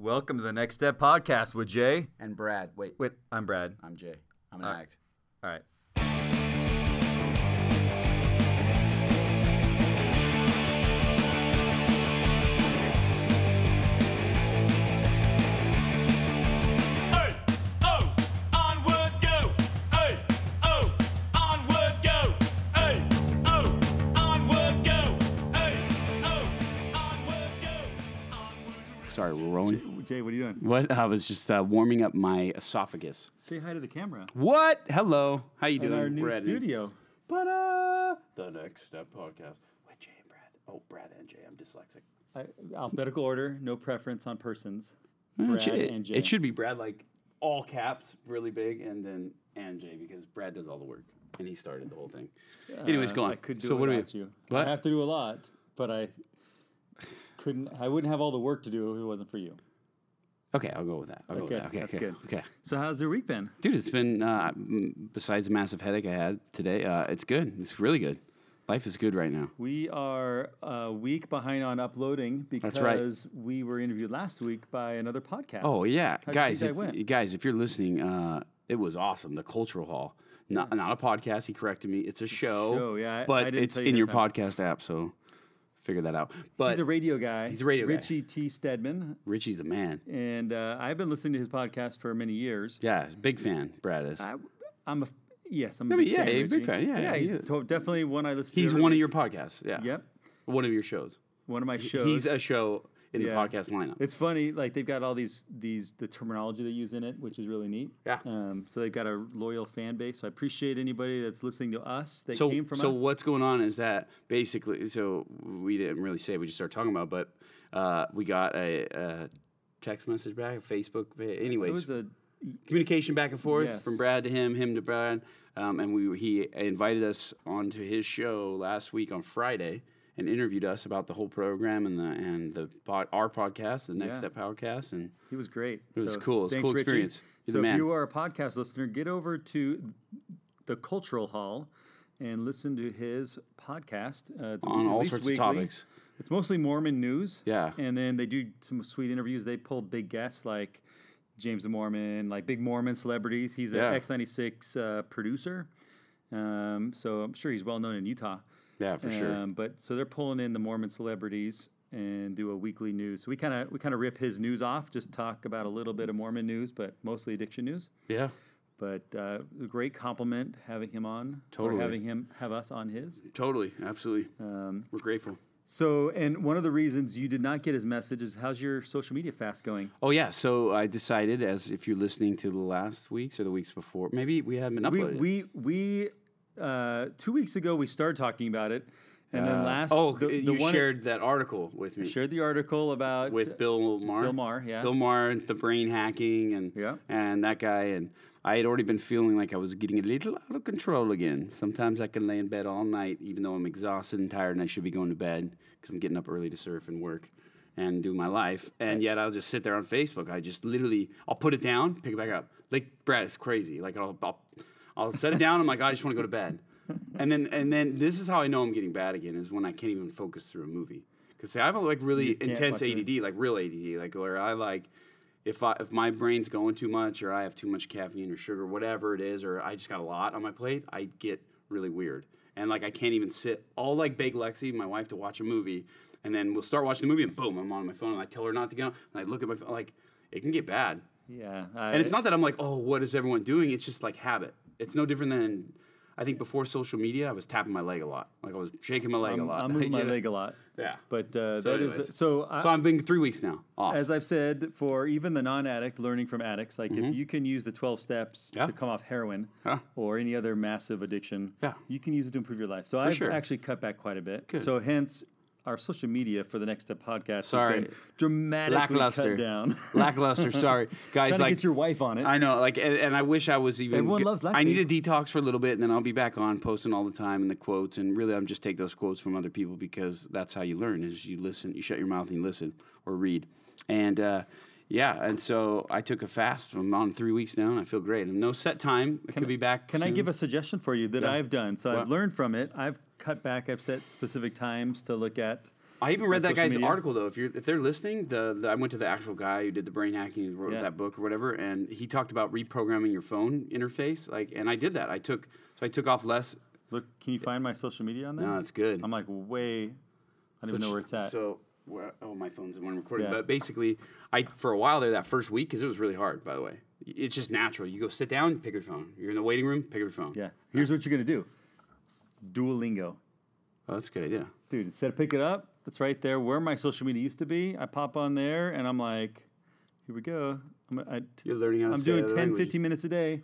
Welcome to the Next Step Podcast with Jay. And Brad. Wait, Wait, I'm Brad. I'm Jay. I'm an right. act. All right. Sorry, we're rolling. Jay, what are you doing? What? I was just uh, warming up my esophagus. Say hi to the camera. What? Hello. How you In doing? our new Brad? studio. But uh, the next step podcast with Jay and Brad. Oh, Brad and Jay. I'm dyslexic. I, alphabetical order, no preference on persons. it, Brad should, and Jay. it should be Brad, like all caps, really big, and then and Jay because Brad does all the work and he started the whole thing. Anyways, go Uh, on. I could do so it what do we? you. What? I have to do a lot, but I couldn't. I wouldn't have all the work to do if it wasn't for you. Okay, I'll go with that. I'll go Okay, with that. Okay, that's okay, good. Okay. So how's your week been? Dude, it's been uh, mm, besides the massive headache I had today. Uh, it's good. It's really good. Life is good right now. We are a week behind on uploading because right. we were interviewed last week by another podcast. Oh yeah, How'd you guys! think If, that went? guys, if you're listening, uh, it was awesome. The Cultural Hall, not not a podcast. He corrected me. It's a show. show, yeah, I- but I didn't it's tell you in that your time. podcast app, so figure that out. But he's a radio guy. He's a radio guy. Richie T. Steadman, Richie's the man. and uh, I've been listening to his podcast for many years. Yeah, big fan. Brad is. I, I'm a yes, I'm a I mean, big yeah, fan. yeah, big fan, yeah, yeah, he's he to- definitely one I listen He's to. every one of your podcasts. Yeah. Yep, One of your shows. one of my shows. He's a show in Yeah. the podcast lineup. It's funny, like they've got all these these the terminology they use in it, which is really neat. Yeah. Um, so they've got a loyal fan base. So I appreciate anybody that's listening to us that so came from so us. So what's going on is that basically so we didn't really say we just started talking about but uh, we got a, a text message back a facebook It anyways was a communication back and forth Yes. from brad to him him to brad um, and we he invited us onto his show last week on friday and interviewed us about the whole program and the and the pod, our podcast the next Yeah. step podcast and He was great. It was cool. It was a cool experience. So if you are a podcast listener, get over to the Cultural Hall and listen to his podcast. Uh, it's on all sorts weekly. of topics It's mostly Mormon news. Yeah. And then they do some sweet interviews. They pull big guests like James the Mormon, like big Mormon celebrities. He's Yeah. an X96 uh, producer. Um, so I'm sure he's well known in Utah. Yeah for sure Um, but so they're pulling in the Mormon celebrities and do a weekly news. So we kind of we kind of rip his news off, just talk about a little bit of Mormon news, but mostly addiction news. yeah But uh, a great compliment having him on, Totally. or having him have us on his. totally absolutely Um, we're grateful so, and one of the reasons you did not get his message is how's your social media fast going? Oh yeah, so I decided as if you're listening to the last weeks or the weeks before, maybe we haven't We uploaded. we we uh, two weeks ago we started talking about it, and then Uh, last oh, the, the you one shared that article with me shared the article about with Bill Maher. Bill Maher, yeah. Bill Maher, the brain hacking, and Yeah. and that guy, and I had already been feeling like I was getting a little out of control again. Sometimes I can lay in bed all night, even though I'm exhausted and tired, and I should be going to bed because I'm getting up early to surf and work and do my life. And yet I'll just sit there on Facebook. I just literally, I'll put it down, pick it back up. Like Brad, it's crazy. Like I'll, I'll, I'll set it down. I'm like, I just want to go to bed. And then, and then this is how I know I'm getting bad again is when I can't even focus through a movie. Because I have a like really intense ADD, like real ADD, like where I like if I if my brain's going too much or I have too much caffeine or sugar, whatever it is, or I just got a lot on my plate, I get really weird. And like I can't even sit. I'll like beg Lexi, my wife, to watch a movie, and then we'll start watching the movie, and boom, I'm on my phone, and I tell her not to go, and I look at my phone, like it can get bad. yeah, And it's not that I'm like, oh, what is everyone doing? It's just like habit. It's no different than I think before social media, I was tapping my leg a lot, like I was shaking my leg I'm, a lot. I'm moving my leg a lot. Yeah. But uh, So that is anyways. so. I, So I've been three weeks now off. as I've said, for even the non-addict learning from addicts, like if you can use the 12 steps Mm-hmm. Yeah. to come off heroin Huh. or any other massive addiction, Yeah. you can use it to improve your life. So I've sure. actually cut back quite a bit. Good. So hence our social media for the Next Step podcast Sorry. has been dramatically Lackluster. cut down. Lackluster. Sorry, guys. Trying like to get your wife on it. I know, like, and, and I wish I was even. Everyone g- loves Lexi. I need a detox for a little bit, and then I'll be back on posting all the time and the quotes. And really, I'm just take those quotes from other people because that's how you learn. Is you listen, you shut your mouth and you listen or read. And uh, yeah, and so I took a fast. I'm on three weeks now, and I feel great. And no set time. I could be back. Can I give a suggestion for you that Yeah. I've done? So I've learned from it. I've cut back. I've set specific times to look at I even read that guy's media? article though. If you're if they're listening, the, the I went to the actual guy who did the brain hacking, who wrote Yeah. that book or whatever, and he talked about reprogramming your phone interface. Like, and I did that. I took so I took off less. Look, can you find my social media on that? No, it's good. I'm like way. I don't even know where it's at. So, where, oh, my phone's the one recording. Yeah. But basically, I for a while there that first week because it was really hard. By the way, it's just natural. You go sit down, pick your phone. You're in the waiting room, pick your phone. yeah. Here's what you're gonna do. Duolingo. Oh, that's a good idea. Dude, instead of pick it up, it's right there where my social media used to be. I pop on there and I'm like, here we go. I'm, I, You're learning how to I'm doing 10, language. 15 minutes a day.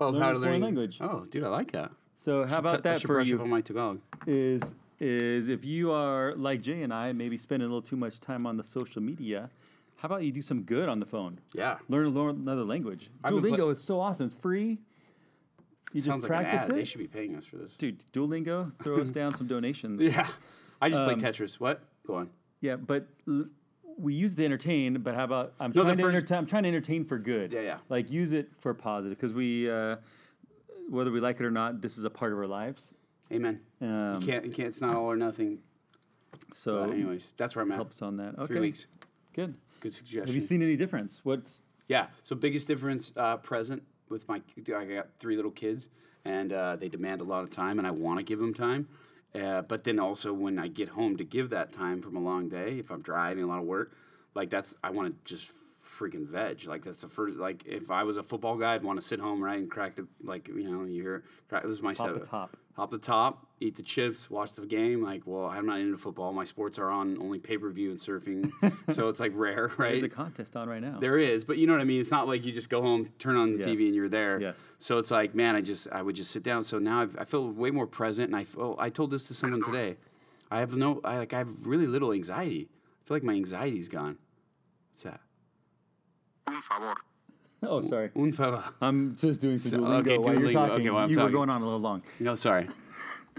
Oh, how to learn language. Oh, dude, I like that. So how about should that for you? my Tagalog. is is if you are like Jay and I, maybe spending a little too much time on the social media, how about you do some good on the phone? Yeah. Learn, learn another language. I've Duolingo pla- is so awesome. It's free. You Sounds just like an practice ad. it. They should be paying us for this. Dude, Duolingo, throw us down some donations. Yeah. I just Um, play Tetris. What? Go on. Yeah, but l- we use it to entertain. But how about I'm No, trying to first- entertain. I'm trying to entertain for good. Yeah, yeah. Like use it for positive because we, uh, whether we like it or not, this is a part of our lives. Amen. Um, you can't. You can't. It's not all or nothing. so But anyways, that's where I'm at. helps on that. Okay, Three weeks. good. Good suggestion. Have you seen any difference? What's Yeah. So biggest difference uh, present with my. I got three little kids, and uh, they demand a lot of time, and I want to give them time. Uh, but then also when I get home to give that time from a long day, if I'm driving a lot of work, like that's I want to just freaking veg. Like that's the first. Like if I was a football guy, I'd want to sit home right and crack the like you know you hear crack. This is my Pop the top. Hop the top, eat the chips, watch the game. Like, well, I'm not into football. My sports are on only pay per view and surfing, so it's like rare, right? there's a contest on right now? There is, but you know what I mean. It's not like you just go home, turn on the Yes. TV, and you're there. Yes. So it's like, man, I just I would just sit down. So now I've, I feel way more present, and I feel. Oh, I told this to someone today. I have no, I like I have really little anxiety. I feel like my anxiety's gone. What's that? Un favor. Oh, sorry. Un favor. I'm just doing some So- Duolingo okay, while you're Duolingo. talking. Okay, while I'm you talking. were going on a little long. No, sorry.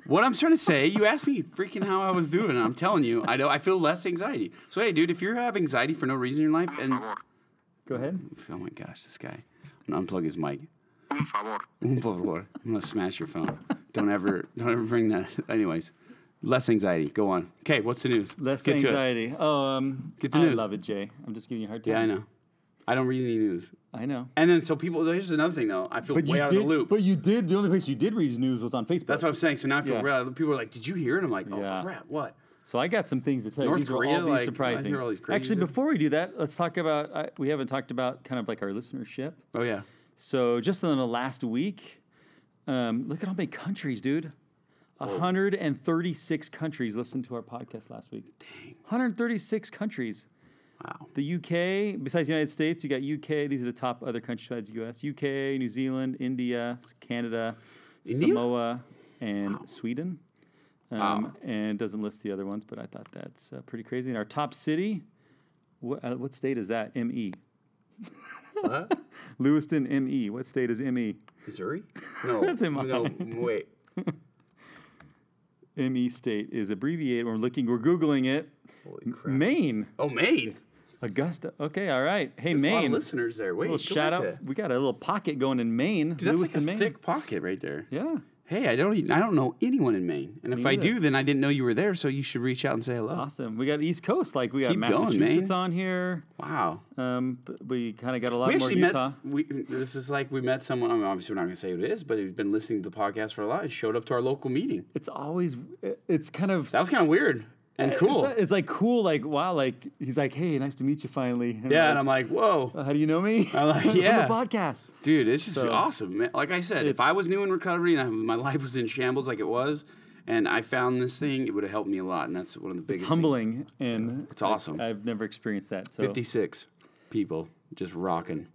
what I'm trying to say, you asked me freaking how I was doing, and I'm telling you, I know I feel less anxiety. So hey, dude, if you have anxiety for no reason in your life, and Go ahead. oh my gosh, this guy, I'm gonna unplug his mic. Un favor. Un favor. I'm gonna smash your phone. Don't ever, don't ever bring that. Anyways, less anxiety. Go on. Okay, what's the news? Less Get to it. anxiety. Oh, um, Get the I news. love it, Jay. I'm just giving you a hard time. Yeah, I know. I don't read any news. I know. And then so people. Here's another thing though. I feel But way out did. of the loop. But you did. The only place you did read news was on Facebook. That's what I'm saying. So now I feel Yeah. real. People are like, "Did you hear it?" I'm like, "Oh Yeah. crap, what?" So I got some things to tell North you. These Korea, all be like, I surprising. hear all these crazy Actually, before we do that, let's talk about. I, we haven't talked about kind of like our listenership. Oh yeah. So just in the last week, um, look at how many countries, dude. 136 countries listened to our podcast last week. Dang. 136 countries. Wow. The UK, besides the United States, you got UK. These are the top other countries besides US. UK, New Zealand, India, Canada, India? Samoa, and Sweden. Um, Wow. And it doesn't list the other ones, but I thought that's uh, pretty crazy. And our top city, what, uh, what state is that? ME. What? Lewiston, ME. What state is ME? Missouri? No. That's in No, wait. ME state is abbreviated. We're looking, we're Googling it. Holy crap. Maine. Oh, Maine. Augusta. Okay, all right. Hey, There's a lot of Maine. listeners there. Wait, little shout out. to- We got a little pocket going in Maine. Dude, that's like a Maine. thick pocket right there. Yeah. Hey, I don't. I don't know anyone in Maine, and if Me I neither. do, then I didn't know you were there. So you should reach out and say hello. Awesome. We got East Coast. Like we got Keep Massachusetts Maine. on here. Wow. Um, but we kind of got a lot We more actually Utah. met. We, this is like we met someone. I mean, obviously, we're not going to say who it is, but he's been listening to the podcast for a lot. He showed up to our local meeting. It's always. It's kind of. That was kind of weird and cool. It's, it's like cool. Like wow. Like he's like, hey, nice to meet you finally. And yeah, I'm and I'm like, whoa, like, how do you know me? I'm like, yeah. the podcast. dude, it's just So- awesome. Man. Like I said, if I was new in recovery and I, my life was in shambles like it was, and I found this thing, it would have helped me a lot. And that's one of the biggest. It's things. humbling and It's awesome. I, have never experienced that. So 56 people just rocking.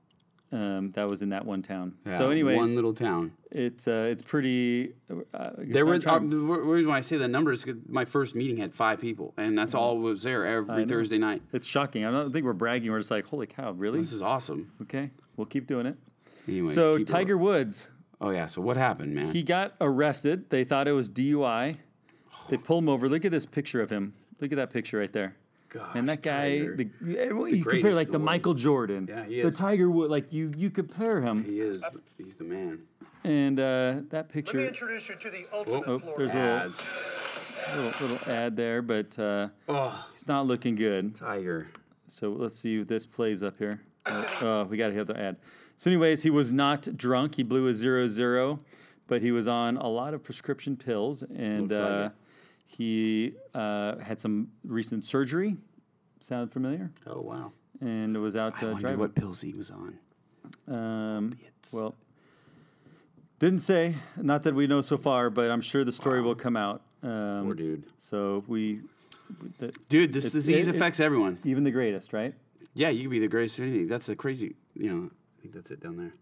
Um, that was in that one town. Yeah, so, anyways, one little town. it's uh, it's pretty. Uh, There were trying- uh, the reason why I say the numbers. My first meeting had five people, and that's all was there every. Thursday night. it's shocking. I don't think we're bragging. We're just like, holy cow, really? This is awesome. Okay, we'll keep doing it. Anyways, so keep it- Tiger Woods, Oh yeah. So what happened, man? he got arrested. They thought it was DUI. They pulled him over. Look at this picture of him. Look at that picture right there. Gosh, And that guy, Tiger. the, everyone- you compare like the the. Michael Jordan, Yeah, he the. Tiger Wood, like you you compare him, he is. He's the man. and uh, that Let me picture. introduce you to the Oh, ultimate Oh, floor there's a little. little little ad there, but uh, Oh, he's not looking good. Tiger. So let's see if this plays up here. Oh, oh, we got to hit the ad. So, anyways, he was not drunk. He blew a zero zero, but he was on a lot of prescription pills, and Looks like uh, it. He uh, had some recent surgery. Sound familiar? Oh wow. And was out I uh, wonder driving. what pills he was on. Um, well, didn't say. Not that we know so far, but I'm sure the story will come out. Um, Poor dude. So we, the, Dude, this disease it- it- affects everyone. even the greatest, right? Yeah, you could be the greatest at anything. That's the crazy. You know, I think that's it down there.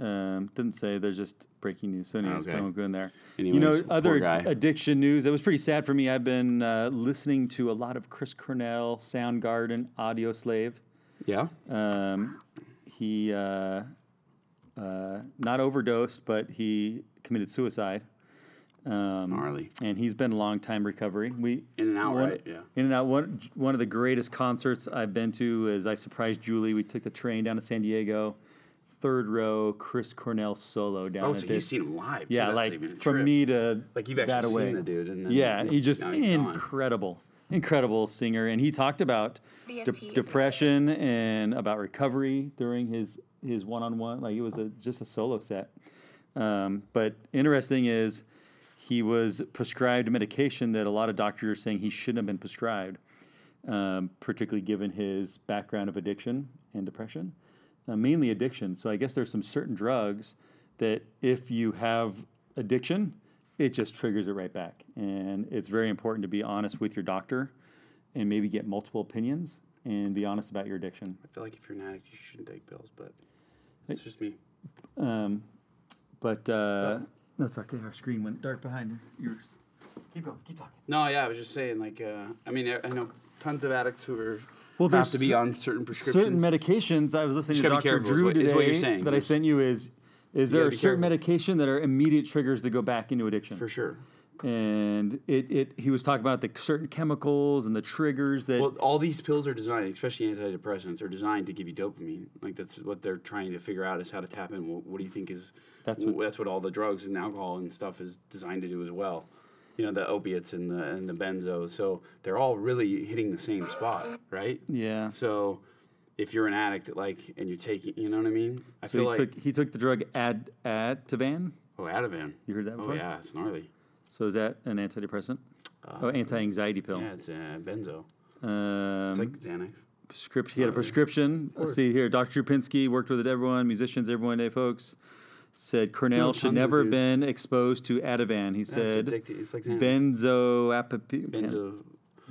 Um, didn't say. They're just breaking news. So, anyways, Okay. I won't go in there. Anyways, you know, other ad- addiction news. It was pretty sad for me. I've been uh, listening to a lot of Chris Cornell, Soundgarden, Audioslave. Yeah. Um, he uh, uh, not overdosed, but he committed suicide. Um, Gnarly. and he's been a long time recovery. We In and out, one- right? Yeah. In and out. One one of the greatest concerts I've been to is I surprised Julie. We took the train down to San Diego, third row, Chris Cornell solo down Oh, at so this. you've seen him live? too. yeah, That's like even a from me to Like you've that actually away. seen the dude, and then yeah, he's- he's just now he's gone. incredible, incredible singer, and he talked about de- VST is depression and about recovery during his his one on one. Like it was a just a solo set. Um, but interesting is he was prescribed medication that a lot of doctors are saying he shouldn't have been prescribed, um, particularly given his background of addiction and depression, uh, mainly addiction. So I guess there's some certain drugs that if you have addiction, it just triggers it right back. And it's very important to be honest with your doctor and maybe get multiple opinions and be honest about your addiction. I feel like if you're an addict, you shouldn't take pills, but it's just me. Um, but uh, that's okay. Our screen went dark behind yours. Keep going. Keep talking. No, yeah, I was just saying, like, uh, I mean, I I know tons of addicts who are Well, have to be on certain prescriptions. Certain medications. I was listening to Dr. is Drew is today what you're saying. that I sent you. Is is there a certain medication that are immediate triggers to go back into addiction? for sure. And it, it he was talking about the certain chemicals and the triggers that Well, all these pills are designed, especially antidepressants, are designed to give you dopamine. Like that's what they're trying to figure out is how to tap in. What, what do you think is? That's what- that's what all the drugs and alcohol and stuff is designed to do as well. You know, the opiates and the and the benzos. So they're all really hitting the same spot, right? yeah. So if you're an addict, like, and you're taking, you know what I mean? I So feel he like took he took the drug Ad Ativan. oh, Ativan. You heard that Before? Oh before? yeah, it's gnarly. So is that an antidepressant? oh, anti-anxiety pill. Uh, Yeah, it's a benzo. Um, It's like Xanax. Prescrip- he had a prescription. Let's see here. Dr. Drew Pinsky worked with it, everyone, musicians, everyone, day folks. Said Cornell should never have been exposed to Ativan. He said addictive. It's like Xanax. benzoapapi- benzo.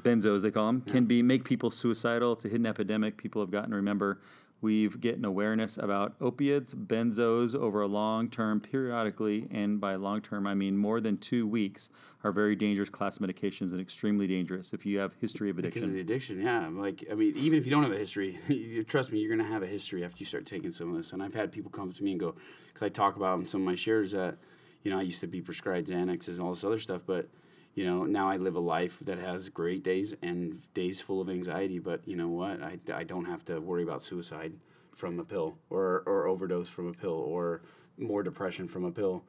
benzos they call them can be make people suicidal. It's a hidden epidemic. People have gotten to remember. We've getting awareness about opiates, benzos over a long term, periodically, and by long term I mean more than two weeks, are very dangerous class medications and extremely dangerous if you have history of addiction. Because of the addiction, yeah. Like, I mean, even if you don't have a history, you, trust me, you're going to have a history after you start taking some of this. And I've had people come to me and go, because I talk about in some of my shares that, you know, I used to be prescribed Xanaxes and all this other stuff, but, you know, now I live a life that has great days and days full of anxiety. But you know what? I, I don't have to worry about suicide from a pill or, or overdose from a pill or more depression from a pill.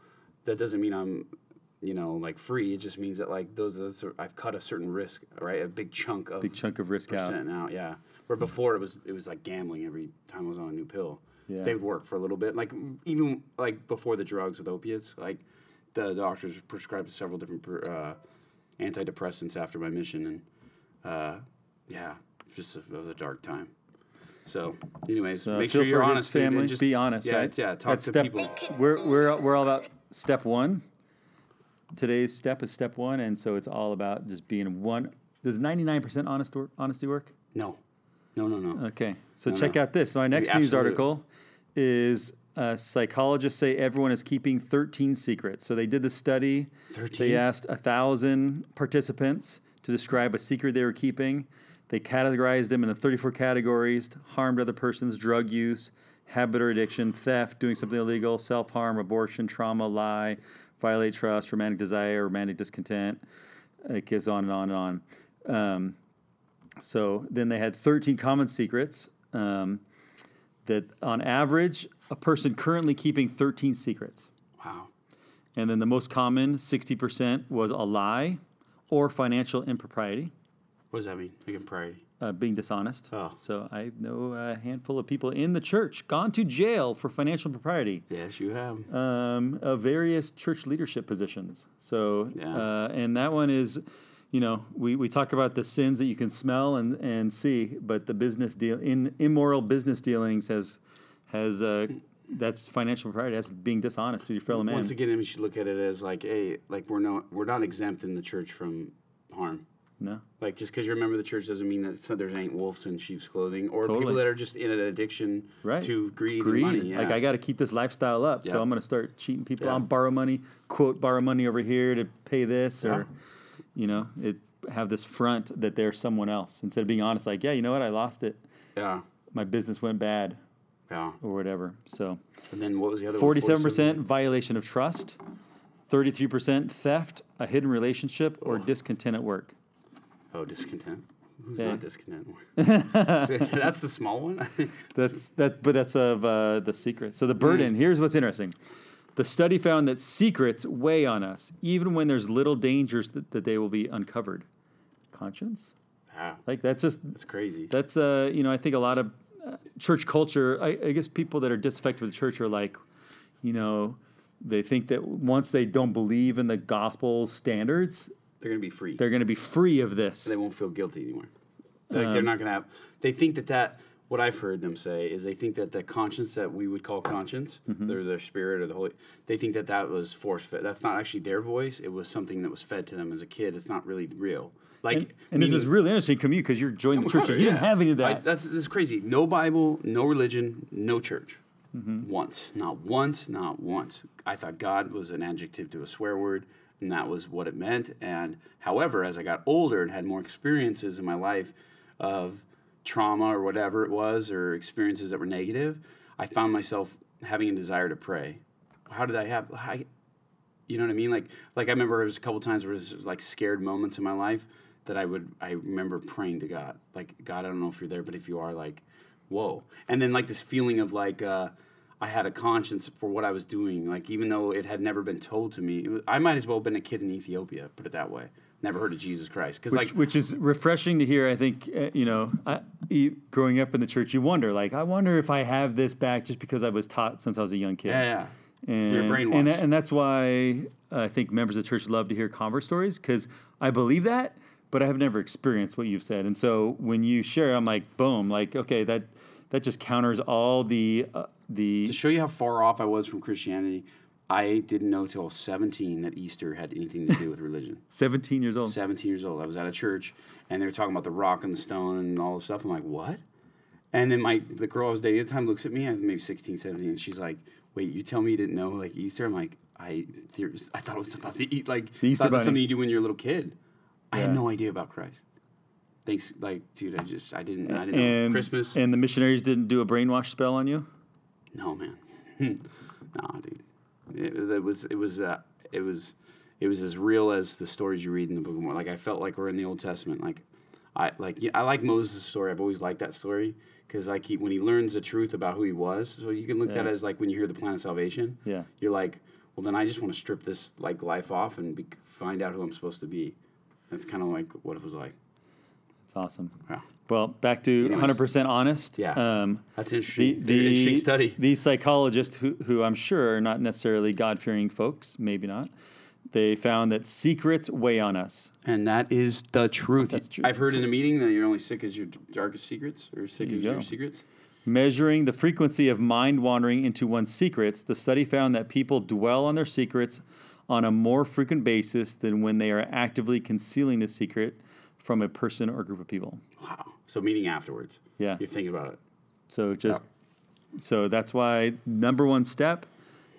That doesn't mean I'm you know, like free. It just means that like those, those are, I've cut a certain risk, right? A big chunk of Big chunk of risk out. percent out. Yeah. Where before it was it was like gambling every time I was on a new pill. Yeah. They would work for a little bit. Like even like before the drugs with opiates, like the doctors prescribed several different uh, antidepressants after my mission, and uh, yeah, just a, it was a dark time. So, anyways, So make sure you're honest. family. just be honest, yeah, right? Yeah, talk That's to step, people. We're, we're, we're all about step one. Today's step is step one, and so it's all about just being one. Does 99% honest wor- honesty work? No, no, no, no. Okay, so No, check no. out this. My next news absolute. article is uh, psychologists say everyone is keeping 13 secrets. So they did the study. 13? They asked a thousand participants to describe a secret they were keeping. They categorized them into 34 categories: harmed other persons, drug use, habit or addiction, theft, doing something illegal, self-harm, abortion, trauma, lie, violate trust, romantic desire, romantic discontent. It goes on and on and on. Um, so then they had 13 common secrets um, that, on average, a person currently keeping 13 secrets. Wow. And then the most common, 60%, was a lie or financial impropriety, What does that mean? Like impropriety. uh, being dishonest. Oh. So I know a handful of people in the church gone to jail for financial impropriety Yes, you have. um, of various church leadership positions. So, Yeah. uh, and that one is, you know, we, we talk about the sins that you can smell and, and see, but the business deal in immoral business dealings has has uh, that's financial propriety. That's being dishonest with your fellow man. Once again, i we should look at it as like, hey, like we're not we're not exempt in the church from harm. no, Like just because you're a member of the church doesn't mean that so there's ain't wolves in sheep's clothing, or people that are just in an addiction right? to greed, greed. and money. Yeah. Like I got to keep this lifestyle up, so I'm going to start cheating people. Yeah. I'll borrow money, quote, borrow money over here to pay this, or you know, it have this front that they're someone else instead of being honest. Like, yeah, you know what, I lost it. yeah, My business went bad. Yeah. or whatever. So And then what was the other? one? forty-seven percent violation of trust, thirty-three percent theft, a hidden relationship, or discontent at work. Oh, discontent. Who's not discontent? That's the small one. That's that, but that's of uh, the secret. So the burden. Here's what's interesting. The study found that secrets weigh on us, even when there's little dangers that, that they will be uncovered. Conscience, wow, like that's just that's crazy. that's uh you know I think a lot of church culture. I, I guess people that are disaffected with the church are like, you know, they think that once they don't believe in the gospel standards, They're gonna be free. they're going to be free of this. they won't feel guilty anymore. Like Um, they're not gonna have. They think that that. What I've heard them say is they think that the conscience that we would call conscience, Mm-hmm. their their spirit or the holy, they think that that was force fed. That's not actually their voice. It was something that was fed to them as a kid. It's not really real. Like, And, and this is really interesting from you because you're joining the church. You didn't have any of I- that. that's this crazy. No Bible, no religion, no church. Mm-hmm. Once, not once, not once. I thought God was an adjective to a swear word, and that was what it meant. And however, as I got older and had more experiences in my life of trauma or whatever it was, or experiences that were negative, I found myself having a desire to pray. How did I have? I, you know what I mean? Like, like I remember there was a couple times where there was like scared moments in my life that I would, I remember praying to God, like, God, I don't know if you're there, but if you are, like, whoa. And then like this feeling of like, uh, I had a conscience for what I was doing, like even though it had never been told to me. It was, I might as well have been a kid in Ethiopia, put it that way. Never heard of Jesus Christ, because which, like, which is refreshing to hear. I think uh, you know, I, you, growing up in the church, you wonder like, I wonder if I have this back just because I was taught since I was a young kid. yeah, yeah. And, and, and that's why I think members of the church love to hear convert stories because I believe that, but I have never experienced what you've said. And so when you share, I'm like, boom, like okay, that that just counters all the uh, the to show you how far off I was from Christianity, I didn't know till 17 that Easter had anything to do with religion. 17 years old. 17 years old. I was at a church and they were talking about the rock and the stone and all this stuff. I'm like, what? And then my the girl I was dating at the time looks at me, I'm maybe 16, 17, and she's like, wait, you tell me you didn't know like Easter? I'm like, I I thought it was about the eat like The Easter thought that's something you do when you're a little kid. I had no idea about Christ. Thanks, like, dude, I just I didn't I didn't And know Christmas. and the missionaries didn't do a brainwash spell on you. No, man. nah, dude. It, it was it was uh, it was it was as real as the stories you read in the Book of Mormon. Like I felt like we're in the Old Testament. Like I like yeah, I like Moses' story. I've always liked that story because like he, when he learns the truth about who he was, so you can look at Yeah. it as like when you hear the plan of salvation. Yeah. You're like, well, then I just want to strip this like life off and be, find out who I'm supposed to be. That's kind of like what it was like. It's awesome. Yeah. Well, back to Anyways. 100% honest. Yeah. Um, That's interesting. the interesting study. These psychologists, who, who I'm sure are not necessarily God fearing folks, maybe not, they found that secrets weigh on us. And that is the truth. That's true. I've heard in a meeting that you're only sick as your darkest secrets, or sick you as your secrets. Measuring the frequency of mind wandering into one's secrets, the study found that people dwell on their secrets on a more frequent basis than when they are actively concealing the secret from a person or group of people. Wow. So meeting afterwards. Yeah. You're thinking about it. So just so that's why number one step,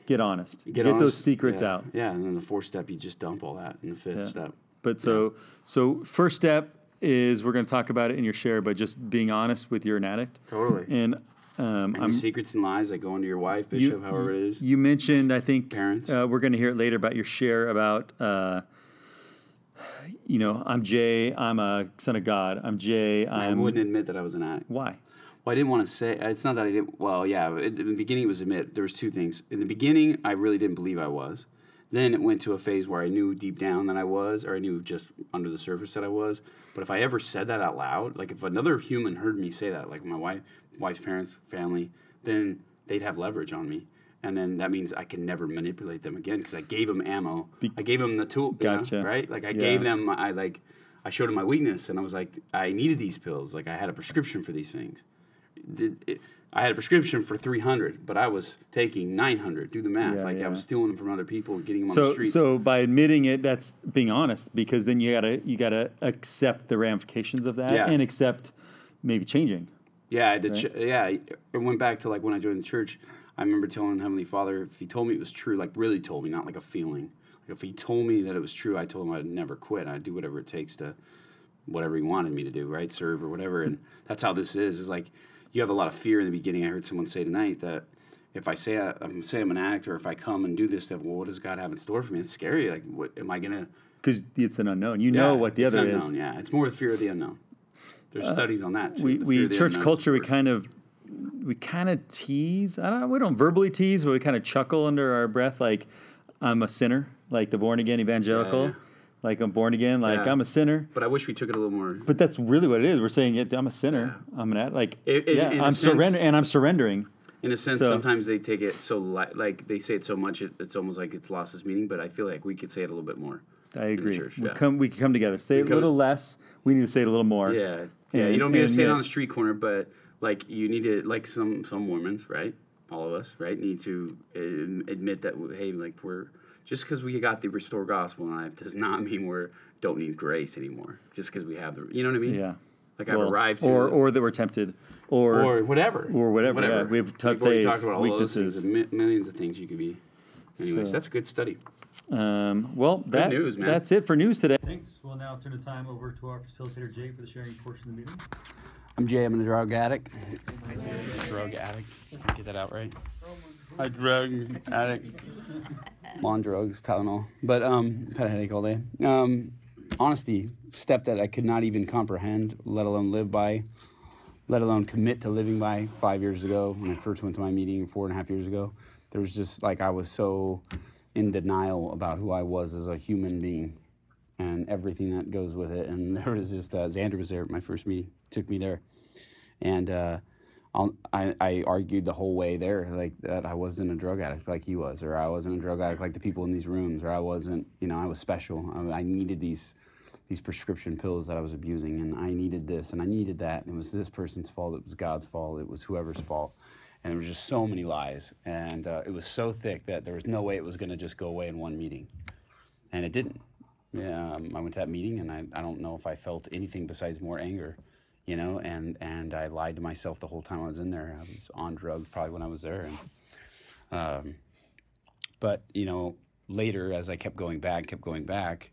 get honest. Get, those honest. secrets Yeah. out. Yeah, and then the fourth step, you just dump all that. And the fifth Yeah. step. But so so first step is we're going to talk about it in your share, but just being honest with you're an addict. Totally. And um, I'm, secrets and lies that go into your wife, You- bishop, however it is. you mentioned I think Parents. Uh, we're going to hear it later about your share about. Uh, you know, I'm Jay. I'm a son of God. I'm Jay. I I'm wouldn't admit that I was an addict. why? Well, I didn't want to say. It's not that I didn't. Well, yeah. In the beginning, it was admit. There was two things. In the beginning, I really didn't believe I was. Then it went to a phase where I knew deep down that I was, or I knew just under the surface that I was. But if I ever said that out loud, like if another human heard me say that, like my wife, wife's parents, family, then they'd have leverage on me. And then that means I can never manipulate them again because I gave them ammo. I gave them the tool, you know, right? Like I Yeah. gave them, I like, I showed them my weakness, and I was like, I needed these pills. Like I had a prescription for these things. Did it, I had a prescription for 300, but I was taking 900. Do the math. Yeah, like yeah. I was stealing them from other people, and getting them on the So, streets. so by admitting it, that's being honest because then you gotta you gotta accept the ramifications of that Yeah. and accept maybe changing. Yeah, I did. Ch- yeah, it went back to like when I joined the church. I remember telling Heavenly Father if He told me it was true, like really told me, not like a feeling. Like if He told me that it was true, I told Him I'd never quit. I'd do whatever it takes to, whatever He wanted me to do, right? Serve or whatever. And that's how this is. Is like you have a lot of fear in the beginning. I heard someone say tonight that if I say I, I'm say I'm an addict or if I come and do this, that well, what does God have in store for me? It's scary. Like, what am I gonna? Because it's an unknown. You know what the it's other unknown, is. Yeah, it's more the fear of the unknown. There's studies on that. Too, we, we church culture we kind of we kind of tease i don't know we don't verbally tease but we kind of chuckle under our breath like i'm a sinner like the born again evangelical yeah. like i'm born again like Yeah. i'm a sinner But I wish we took it a little more. but that's really what it is we're saying it i'm a sinner i'm an ad- like In- in- yeah i'm sense- surrender and i'm surrendering In a sense, So- sometimes they take it so li- like they say it so much, it, it's almost like it's lost its meaning. But I feel like we could say it a little bit more. i agree church, we yeah. come we can come together say it a little less we need to say it a little more Yeah, yeah. You don't need to and say it yet- on the street corner, but like you need to, like some some Mormons, right? All of us, right, need to uh, admit that hey, like we're just because we got the restored gospel in life does not mean we're don't need grace anymore. Just because we have the, you know what I mean? yeah Like I've Well, arrived to or or that we're tempted or, or whatever, or whatever, yeah. We have tough We've days, talked about all those things, weaknesses. millions of things you could be. Anyways, So- that's a good study. Um, well that, news, man. that's it for news today Thanks. We'll now turn the time over to our facilitator, Jay, for the sharing portion of the meeting. I'm Jay. I'm a drug addict. Drug addict. Get that out right. A drug addict. I'm on drugs, Tylenol. But um, had a headache all day. Um, honesty, step that I could not even comprehend, let alone live by, let alone commit to living by. Five years ago, when I first went to my meeting, four and a half years ago, there was just like I was so in denial about who I was as a human being and everything that goes with it. And there was just uh, Xander was there at my first meeting, took me there, and uh, I I argued the whole way there like that I wasn't a drug addict like he was, or I wasn't a drug addict like the people in these rooms, or I wasn't you know I was special. I, I needed these these prescription pills that I was abusing, and I needed this and I needed that. And it was this person's fault. It was God's fault. It was whoever's fault. And there was just so many lies, and uh, it was so thick that there was no way it was going to just go away in one meeting, and it didn't. Um, I went to that meeting, and I, I don't know if I felt anything besides more anger, you know. And and I lied to myself the whole time I was in there. I was on drugs probably when I was there, and um, but you know later as I kept going back, kept going back,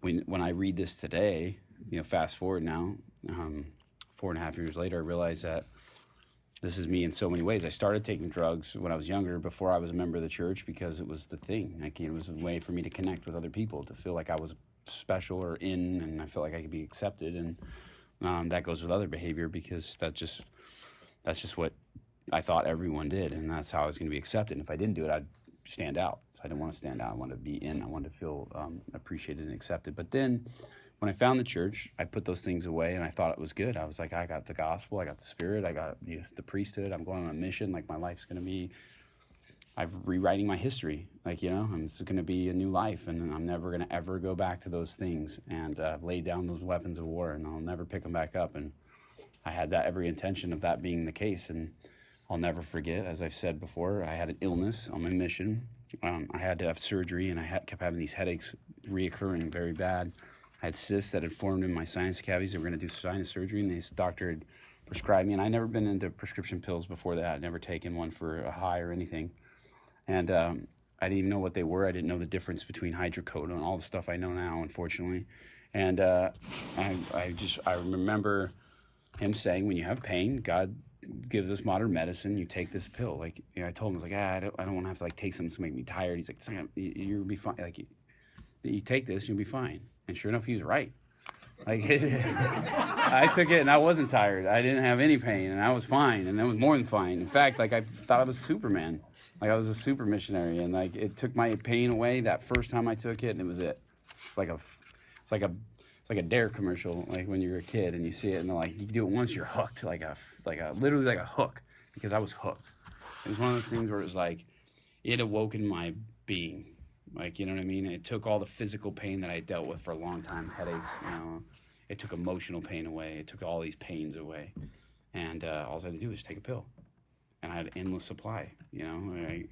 when when I read this today, you know, fast forward now, um, four and a half years later, I realize that this is me in so many ways. I started taking drugs when I was younger, before I was a member of the church, because it was the thing. Like it was a way for me to connect with other people, to feel like I was special or in, and I felt like I could be accepted. And um, that goes with other behavior because that just that's just what I thought everyone did, and that's how I was going to be accepted. And if I didn't do it, I'd stand out. So I didn't want to stand out. I wanted to be in. I wanted to feel um, appreciated and accepted. But then, when I found the church, I put those things away, and I thought it was good. I was like, I got the gospel, I got the spirit, I got the, priesthood. I'm going on a mission. Like my life's going to be. I'm rewriting my history. Like you know, I'm, it's going to be a new life, and I'm never going to ever go back to those things and uh, lay down those weapons of war, and I'll never pick them back up. And I had that every intention of that being the case, and I'll never forget. As I've said before, I had an illness on my mission. Um, I had to have surgery, and I had, kept having these headaches reoccurring very bad. I had cysts that had formed in my sinus cavities. They were going to do sinus surgery, and this doctor had prescribed me. And I'd never been into prescription pills before that. I'd never taken one for a high or anything. And um, I didn't even know what they were. I didn't know the difference between hydrocodone and all the stuff I know now, unfortunately. And uh, I, I just I remember him saying, when you have pain, God gives us modern medicine. You take this pill. Like you know, I told him, I was like, ah, I don't, I don't want to have to like take something to make me tired. He's like, "It's you- you'll be fine. Like you, you take this, you'll be fine. And sure enough, he was right. Like I took it and I wasn't tired. I didn't have any pain and I was fine and I was more than fine. In fact, like I thought I was Superman. Like I was a super missionary, and like it took my pain away that first time I took it, and it was it. It's like a, it's like a, it's like a Dare commercial, like when you're a kid and you see it, and they're like, you do it once, you're hooked, like a, like a, literally like a hook, because I was hooked. It was one of those things where it was like, it awoken my being, like you know what I mean. It took all the physical pain that I dealt with for a long time, headaches, you know. It took emotional pain away. It took all these pains away, and uh, all I had to do was take a pill and I had endless supply. You know, I,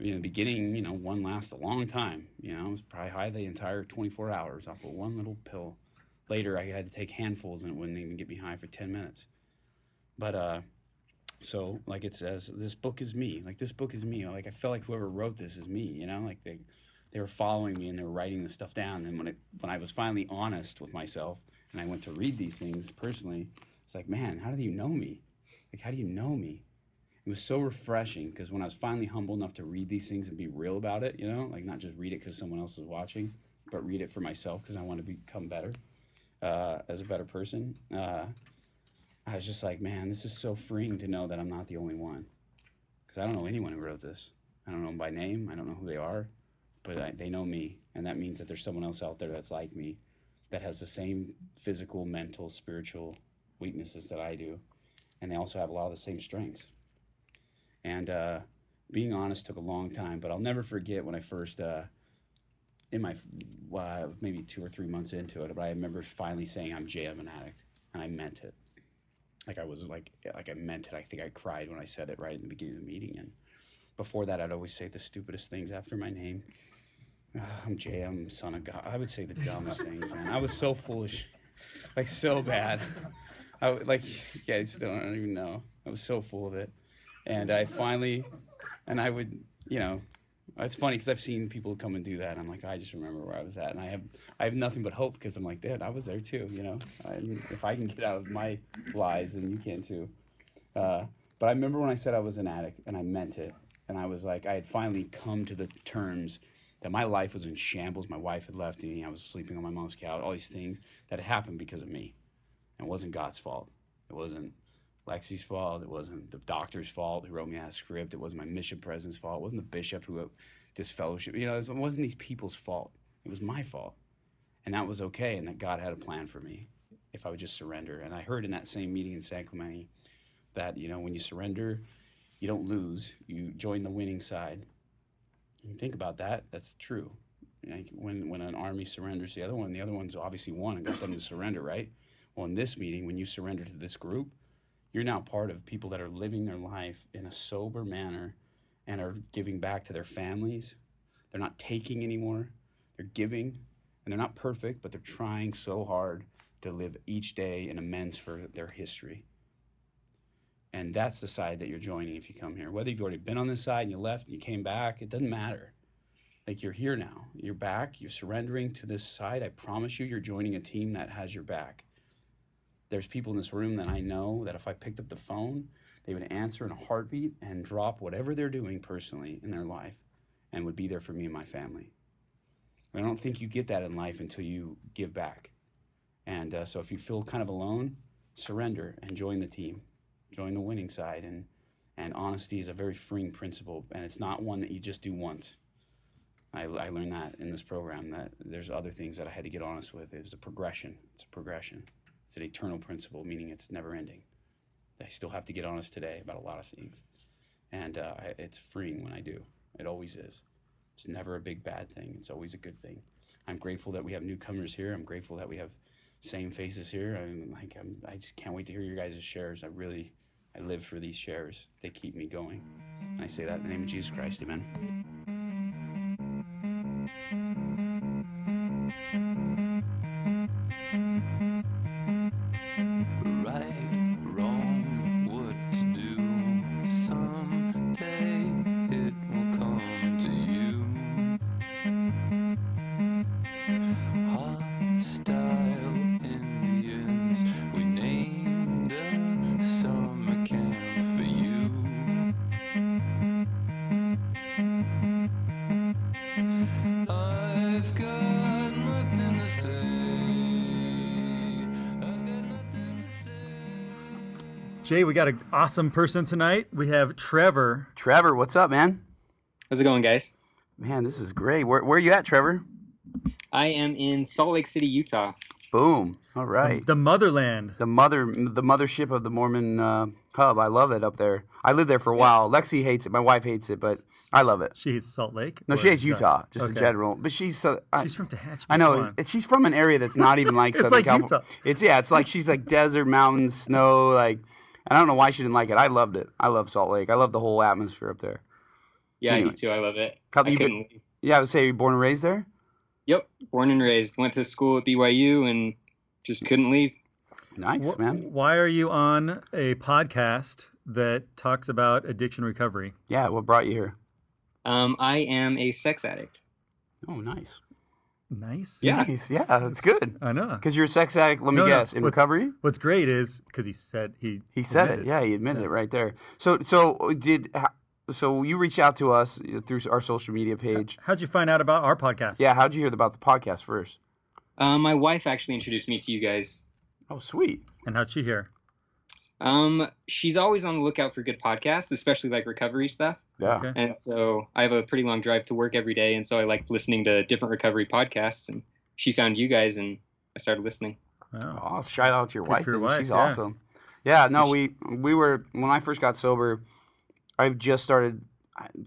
in the beginning, you know, one lasts a long time. You know, it was probably high the entire 24 hours off of one little pill. Later, I had to take handfuls, and it wouldn't even get me high for 10 minutes. But uh, so like it says, this book is me. Like this book is me. Like I felt like whoever wrote this is me. You know, like they they were following me and they were writing this stuff down. And when it when I was finally honest with myself and I went to read these things personally, it's like, man, how do you know me? Like how do you know me? it was so refreshing because when I was finally humble enough to read these things and be real about it, you know, like not just read it because someone else was watching, but read it for myself because I want to become better uh, as a better person. Uh, I was just like, man, this is so freeing to know that I'm not the only one because I don't know anyone who wrote this. I don't know them by name. I don't know who they are, but I, they know me, and that means that there's someone else out there that's like me, that has the same physical, mental, spiritual weaknesses that I do, and they also have a lot of the same strengths. And uh, being honest took a long time, but I'll never forget when I first, uh, in my uh, maybe two or three months into it, but I remember finally saying, "I'm Jay, I'm an addict," and I meant it. Like I was like like I meant it. I think I cried when I said it right in the beginning of the meeting. And before that, I'd always say the stupidest things after my name. "Ah, I'm Jay. I'm son of God. I would say the dumbest things, man. I was so foolish, like so bad. I like you guys don't, I don't even know. I was so full of it, and I finally, and I would, you know, it's funny because I've seen people come and do that. And I'm like, I just remember where I was at, and I have, I have nothing but hope because I'm like, dude, I was there too. You know, I, if I can get out of my lies, then you can too. Uh, but I remember when I said I was an addict, and I meant it. And I was like, I had finally come to the terms that my life was in shambles. My wife had left me. I was sleeping on my mom's couch. All these things that happened because of me. And it wasn't God's fault. It wasn't Lexi's fault. It wasn't the doctor's fault who wrote me that script. It wasn't my mission president's fault. It wasn't the bishop who wrote this fellowship. You know, it wasn't these people's fault. It was my fault. And that was okay. And that God had a plan for me if I would just surrender. And I heard in that same meeting in San Clemente that, you know, when you surrender, you don't lose, you join the winning side. Think about that, that's true. Like when, when an army surrenders the other one, the other one's obviously won and got them to surrender, right? Well, in this meeting, when you surrender to this group, you're now part of people that are living their life in a sober manner and are giving back to their families. They're not taking anymore, they're giving. And they're not perfect, but they're trying so hard to live each day in amends for their history. And that's the side that you're joining if you come here. Whether you've already been on this side and you left and you came back, it doesn't matter. Like you're here now. You're back. You're surrendering to this side. I promise you, you're joining a team that has your back. There's people in this room that I know that if I picked up the phone, they would answer in a heartbeat and drop whatever they're doing personally in their life and would be there for me and my family. And I don't think you get that in life until you give back. And uh, so if you feel kind of alone, surrender and join the team, join the winning side. And, and honesty is a very freeing principle, and it's not one that you just do once. I, I learned that in this program that there's other things that I had to get honest with. It was a progression. It's a progression. It's an eternal principle, meaning it's never ending. I still have to get honest today about a lot of things, and uh, it's freeing when I do. It always is. It's never a big bad thing. It's always a good thing. I'm grateful that we have newcomers here. I'm grateful that we have same faces here. I'm like I'm, I just can't wait to hear your guys' shares. I really, I live for these shares. They keep me going. And I say that in the name of Jesus Christ. Amen. Jay, we got an awesome person tonight. We have Trevor. Trevor, what's up, man? How's it going, guys? Man, this is great. Where, where are you at, Trevor? I am in Salt Lake City, Utah. Boom. All right. The motherland. The mother, the mothership of the Mormon uh, hub. I love it up there. I lived there for a while. Lexi hates it. My wife hates it, but I love it. She hates Salt Lake. No, she hates Utah? Utah, just in Okay. general. But she's uh, I, She's from Tehachapi. I know come on. it- she's from an area that's not even like It's Southern like California. Utah. It's yeah, it's like she's like desert, mountains, snow. Like I don't know why she didn't like it. I loved it. I love Salt Lake. I love the whole atmosphere up there. Yeah, Anyway. me too. I love it. How I you been- couldn't leave. Yeah, I would say you're born and raised there. Yep, born and raised. Went to school at BYU and just couldn't leave. Nice Wh- man. Why are you on a podcast that talks about addiction recovery? Yeah, what brought you here? Um, I am a sex addict. Oh, nice. Nice. Yeah. Nice. Yeah, that's good. I know. Because you're a sex addict. Let me No, no, guess. In what's- recovery. What's great is because he said he He said it. admitted. Yeah, he admitted it right there. So, so did so you reached out to us through our social media page. How'd you find out about our podcast? Yeah, how'd you hear about the podcast first? Um, my wife actually introduced me to you guys. Oh, sweet. And how'd she hear? Um, she's always on the lookout for good podcasts, especially like recovery stuff. Yeah. Okay. And so I have a pretty long drive to work every day, and so I like listening to different recovery podcasts. And she found you guys, and I started listening. Wow. Oh, shout out to your Good wife. for your wife, She's yeah. awesome. Yeah, no, we we were when I first got sober. I just started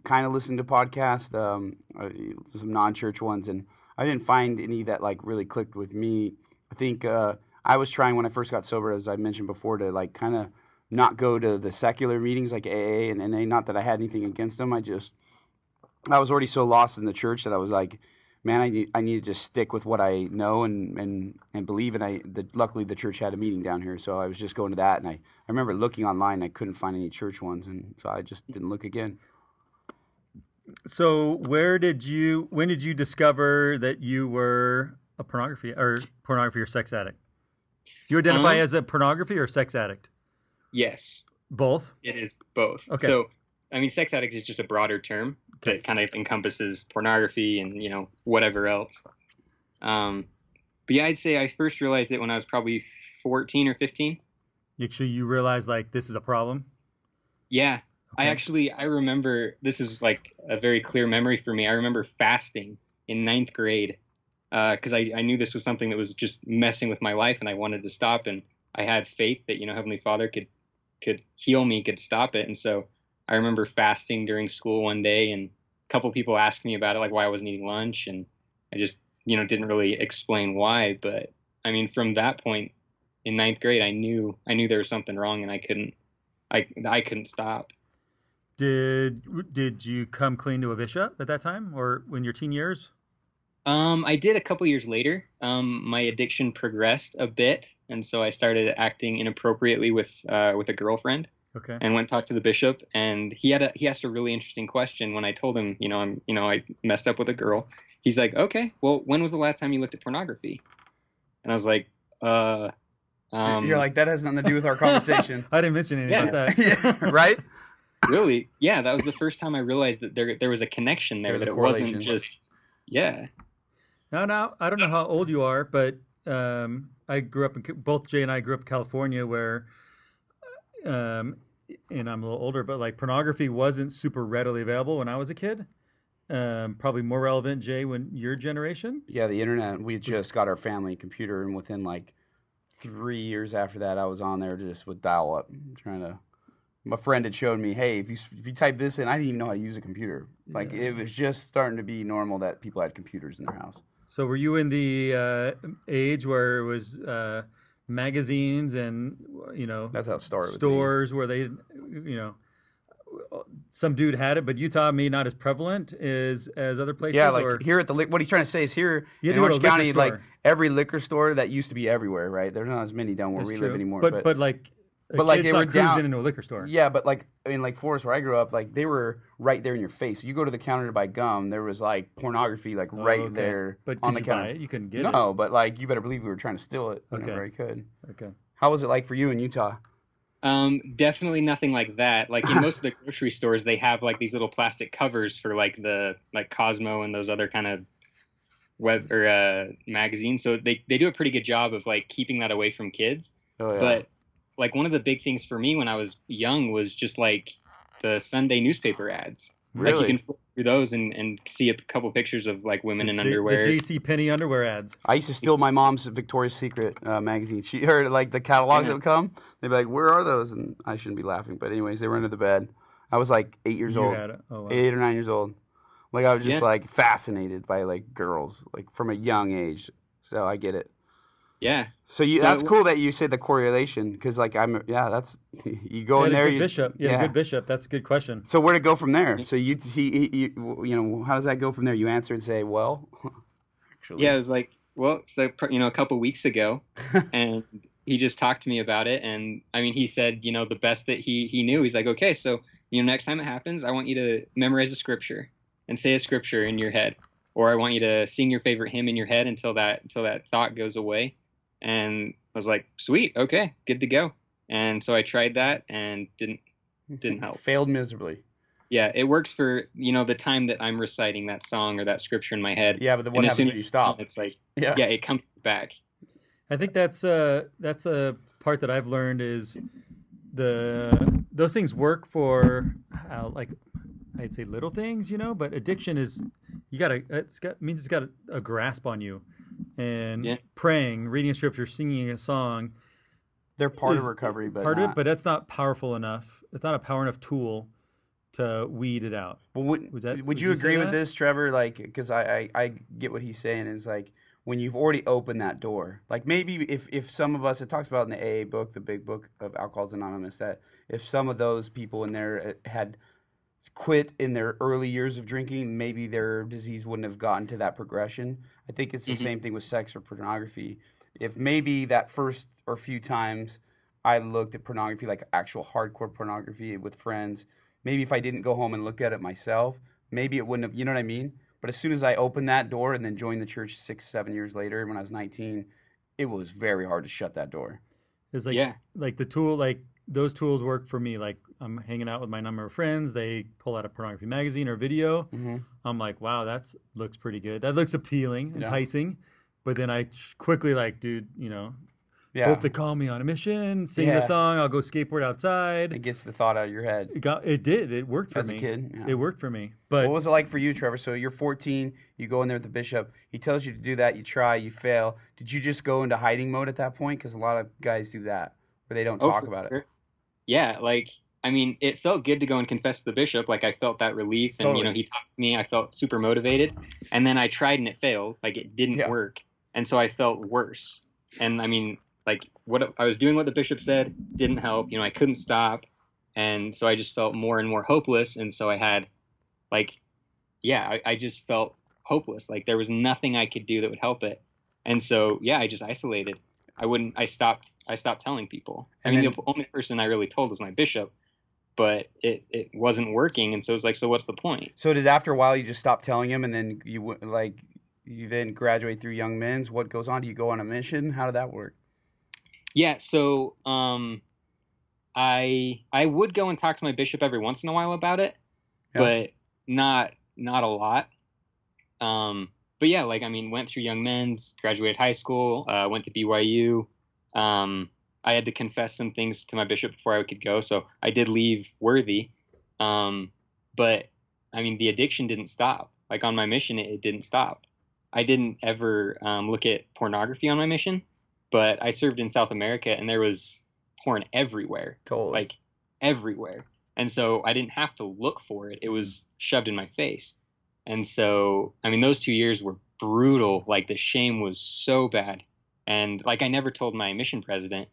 kind of listening to podcasts, um, uh, some non-church ones, and I didn't find any that like really clicked with me. I think uh, I was trying when I first got sober, as I mentioned before, to like kind of not go to the secular meetings like AA and NA. Not that I had anything against them. I just I was already so lost in the church that I was like, man, I need I need to just stick with what I know and and and believe. And I the, luckily the church had a meeting down here, so I was just going to that. And I I remember looking online, I couldn't find any church ones, and so I just didn't look again. So where did you? When did you discover that you were a pornography or pornography or sex addict? You identify Um, as a pornography or sex addict? Yes, Both. it is both. Okay. So, I mean, sex addict is just a broader term that kind of encompasses pornography and you know whatever else. Um, but yeah, I'd say I first realized it when I was probably 14 or 15. Actually, you realize like this is a problem. Yeah, I actually I remember this is like a very clear memory for me. I remember fasting in ninth grade Uh, because I, I knew this was something that was just messing with my life and I wanted to stop. And I had faith that you know Heavenly Father could could heal me, could stop it. And so I remember fasting during school one day, and a couple people asked me about it, like why I wasn't eating lunch, and I just you know didn't really explain why. But I mean, from that point in ninth grade, I knew I knew there was something wrong, and I couldn't I I couldn't stop. Did did you come clean to a bishop at that time, or in your teen years? Um, I did a couple years later. Um, my addiction progressed a bit, and so I started acting inappropriately with uh, with a girlfriend, Okay. and went and talked to the bishop. And he had a he asked a really interesting question when I told him, you know, I'm you know I messed up with a girl. He's like, okay, well, when was the last time you looked at pornography? And I was like, uh, um, You're like that has nothing to do with our conversation, I didn't mention anything Yeah. about that. yeah, right? really, yeah, that was the first time I realized that there there was a connection there, There's that it wasn't just, yeah, No, no, I don't know how old you are, but um, I grew up in both Jay and I grew up in California, where, um, and I'm a little older, but like pornography wasn't super readily available when I was a kid. Um, probably more relevant, Jay, when your generation. Yeah, the internet. We just got our family computer, and within like three years after that, I was on there just with dial up, trying to. My friend had showed me, hey, if you if you type this in, I didn't even know how to use a computer. Like it was just starting to be normal that people had computers in their house. So were you in the uh, age where it was uh, magazines and you know That's how it started. stores where they, you know, some dude had it, but Utah may not as prevalent as as other places. Yeah, like or, here at the what he's trying to say is here You had in Orange County, like every liquor store that used to be everywhere, right? There's not as many down where That's we true. live anymore. But but, like, a but, like, kid's they not were cruising down- into a liquor store. Yeah, but like in Lake Forest where I grew up, like they were right there in your face. You go to the counter to buy gum, there was like pornography like Oh, right okay. there But on could the you counter. buy it? You couldn't get it. no, but like you better believe we were trying to steal it Okay. whenever I could. Okay. How was it like for you in Utah? Um, definitely nothing like that. Like in most of the grocery stores, they have like these little plastic covers for like the like Cosmo and those other kind of web or uh, magazines. So they they do a pretty good job of like keeping that away from kids. Oh yeah. But like one of the big things for me when I was young was just like the Sunday newspaper ads. Like Really? you can flip through those and, and see a couple pictures of like women in J- underwear. The J.C. Penney underwear ads. I used to steal my mom's Victoria's Secret uh, magazine. She heard like the catalogs that would come. They'd be like, "Where are those?" And I shouldn't be laughing, but anyways, they were under the bed. I was like eight years You old, had it. Oh, wow. eight or nine years old. Like I was just Yeah. like fascinated by like girls, like from a young age. So I get it. Yeah, So you, So that's it- cool that you say the correlation because like I'm yeah that's you go You in had a there good you, bishop. Yeah, yeah. good bishop. That's a good question. So where to go from there? So you he, he, you you know how does that go from there? You answer and say well, actually yeah. It was like, well, it's like you know a couple weeks ago, and he just talked to me about it, and I mean, he said, you know, the best that he he knew. He's like, okay, so you know, next time it happens, I want you to memorize a scripture and say a scripture in your head, or I want you to sing your favorite hymn in your head until that until that thought goes away. And I was like, sweet, okay, good to go. And so I tried that and didn't didn't help. failed miserably. Yeah, it works for you know the time that I'm reciting that song or that scripture in my head. Yeah, but then what And as happens soon as you stop? It's like Yeah. yeah, it comes back. I think that's uh that's a part that I've learned is the those things work for uh, like I'd say little things, you know, but addiction is you gotta it's got means it's got a, a grasp on you, and Yeah. praying, reading a scripture, singing a song, They're part is of recovery, but part of it, but that's not powerful enough. It's not a power enough tool to weed it out. Well, would, Would that- would, would you you agree with that? this, Trevor? Like, because I, I, I get what he's saying is like when you've already opened that door. Like maybe if, if some of us, it talks about in the AA book, the big book of Alcoholics Anonymous, that if some of those people in there uh, had quit in their early years of drinking, maybe their disease wouldn't have gotten to that progression. I think it's the mm-hmm. same thing with sex or pornography. If maybe that first or few times I looked at pornography, like actual hardcore pornography with friends, maybe if I didn't go home and look at it myself, maybe it wouldn't have, you know what I mean? But as soon as I opened that door and then joined the church six, seven years later when I was 19, it was very hard to shut that door. It's like Yeah. like the tool like those tools work for me. Like I'm hanging out with my number of friends, they pull out a pornography magazine or video. Mm-hmm. I'm like, wow, that looks pretty good. That looks appealing, enticing. But then I quickly like, dude, you know, Yeah. hope to call me on a mission, sing Yeah. the song, I'll go skateboard outside. it gets the thought out of your head. It got it did. It worked for As a me. kid, yeah. It worked for me. But What was it like for you, Trevor? So you're 14, you go in there with the bishop. He tells you to do that, you try, you fail. Did you just go into hiding mode at that point? Because a lot of guys do that, where they don't Oh, talk for about it. Yeah, like I mean, it felt good to go and confess to the bishop. Like I felt that relief, and you know, he talked to me. I felt super motivated, and then I tried and it failed. Like it didn't Yeah. work, and so I felt worse. And I mean, like what I was doing, what the bishop said didn't help. You know, I couldn't stop, and so I just felt more and more hopeless. And so I had, like, yeah, I, I just felt hopeless. Like there was nothing I could do that would help it. And so yeah, I just isolated. I wouldn't. I stopped. I stopped telling people. I And mean, then- the only person I really told was my bishop, but it it wasn't working, and so it was like, so what's the point? So did after a while you just stop telling him, and then you like you then graduate through Young Men's? What goes on? Do you go on a mission? How did that work? Yeah. So um, I I would go and talk to my bishop every once in a while about it, Yeah. but not not a lot. Um, but yeah, like I mean, went through Young Men's, graduated high school, uh, went to BYU. Um, I had to confess some things to my bishop before I could go, so I did leave Worthy. Um, but I mean, the addiction didn't stop. Like on my mission, it, it didn't stop. I didn't ever um, look at pornography on my mission, but I served in South America and there was porn everywhere Totally. like everywhere. And so I didn't have to look for it. It was shoved in my face. And so, I mean, those two years were brutal. Like the shame was so bad. And like I never told my mission president.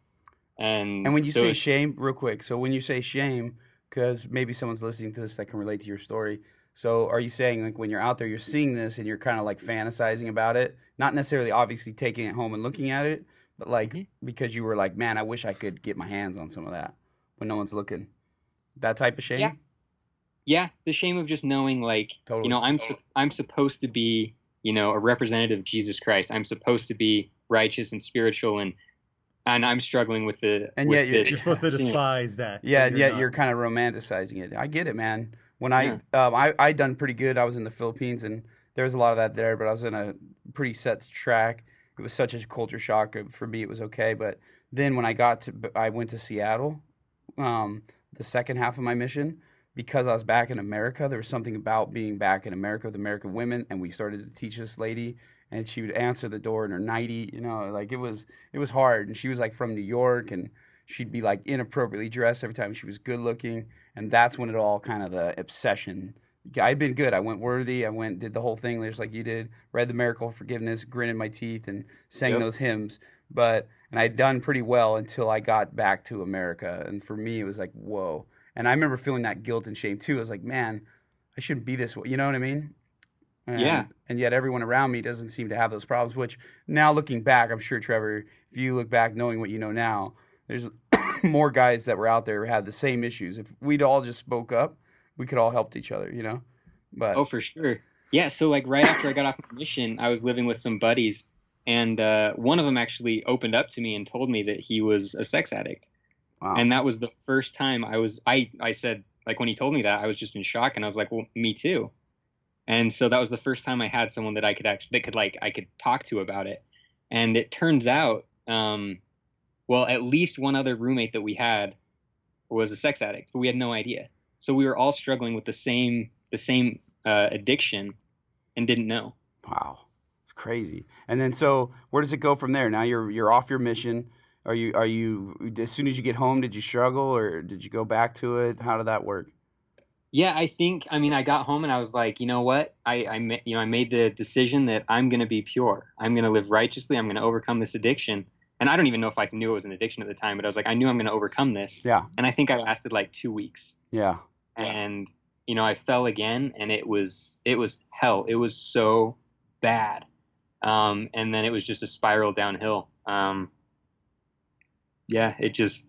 And And when you so say shame, real quick, so when you say shame, because maybe someone's listening to this that can relate to your story. So are you saying like when you're out there, you're seeing this and you're kind of like fantasizing about it, not necessarily obviously taking it home and looking at it, but like Mhm. because you were like, man, I wish I could get my hands on some of that when no one's looking. That type of shame. Yeah. Yeah, the shame of just knowing like, Totally. you know, I'm, su- I'm supposed to be, you know, a representative of Jesus Christ. I'm supposed to be righteous and spiritual and, and I'm struggling with the, And with yet you're- you're supposed to sin. despise that. Yeah, and yet not. you're kind of romanticizing it. I get it, man. When I Yeah. um, I I done pretty good. I was in the Philippines, and there was a lot of that there. But I was in a pretty set track. It was such a culture shock Uh, for me. It was okay, but then when I got to, I went to Seattle, um, the second half of my mission. Because I was back in America, there was something about being back in America with American women, and we started to teach this lady, and she would answer the door in her nightie, you know, like it was it was hard, and she was like from New York, and she'd be like inappropriately dressed every time she was good looking, and that's when it all kind of the obsession. I'd been good. I went worthy. I went did the whole thing just like you did. Read the miracle of forgiveness, gritted my teeth, and sang Yep. those hymns. But and I'd done pretty well until I got back to America, and for me it was like whoa. And I remember feeling that guilt and shame too. I was like, man, I shouldn't be this way. You know what I mean? And, Yeah. And yet everyone around me doesn't seem to have those problems. Which now looking back, I'm sure Trevor, if you look back knowing what you know now, there's more guys that were out there who had the same issues. If we'd all just spoke up, we could all helped each other. You know? But Oh, for sure. Yeah. So like right after I got off the mission, I was living with some buddies, and uh, one of them actually opened up to me and told me that he was a sex addict. Wow. And that was the first time I was. I I said like when he told me that I was just in shock, and I was like, well, me too. And so that was the first time I had someone that I could actually that could like I could talk to about it. And it turns out, um, well, at least one other roommate that we had was a sex addict, but we had no idea. So we were all struggling with the same the same uh, addiction, and didn't know. Wow, it's crazy. And then so where does it go from there? Now you're you're off your mission. Are you are you as soon as you get home? Did you struggle or did you go back to it? How did that work? Yeah, I think. I mean, I got home and I was like, you know what? I, I, ma- you know, I made the decision that I'm going to be pure. I'm going to live righteously. I'm going to overcome this addiction. And I don't even know if I knew it was an addiction at the time, but I was like, I knew I'm going to overcome this. Yeah, And I think I lasted like two weeks. yeah, And you know, I fell again, and it was it was hell. It was so bad. Um, and then it was just a spiral downhill. Um, yeah, it just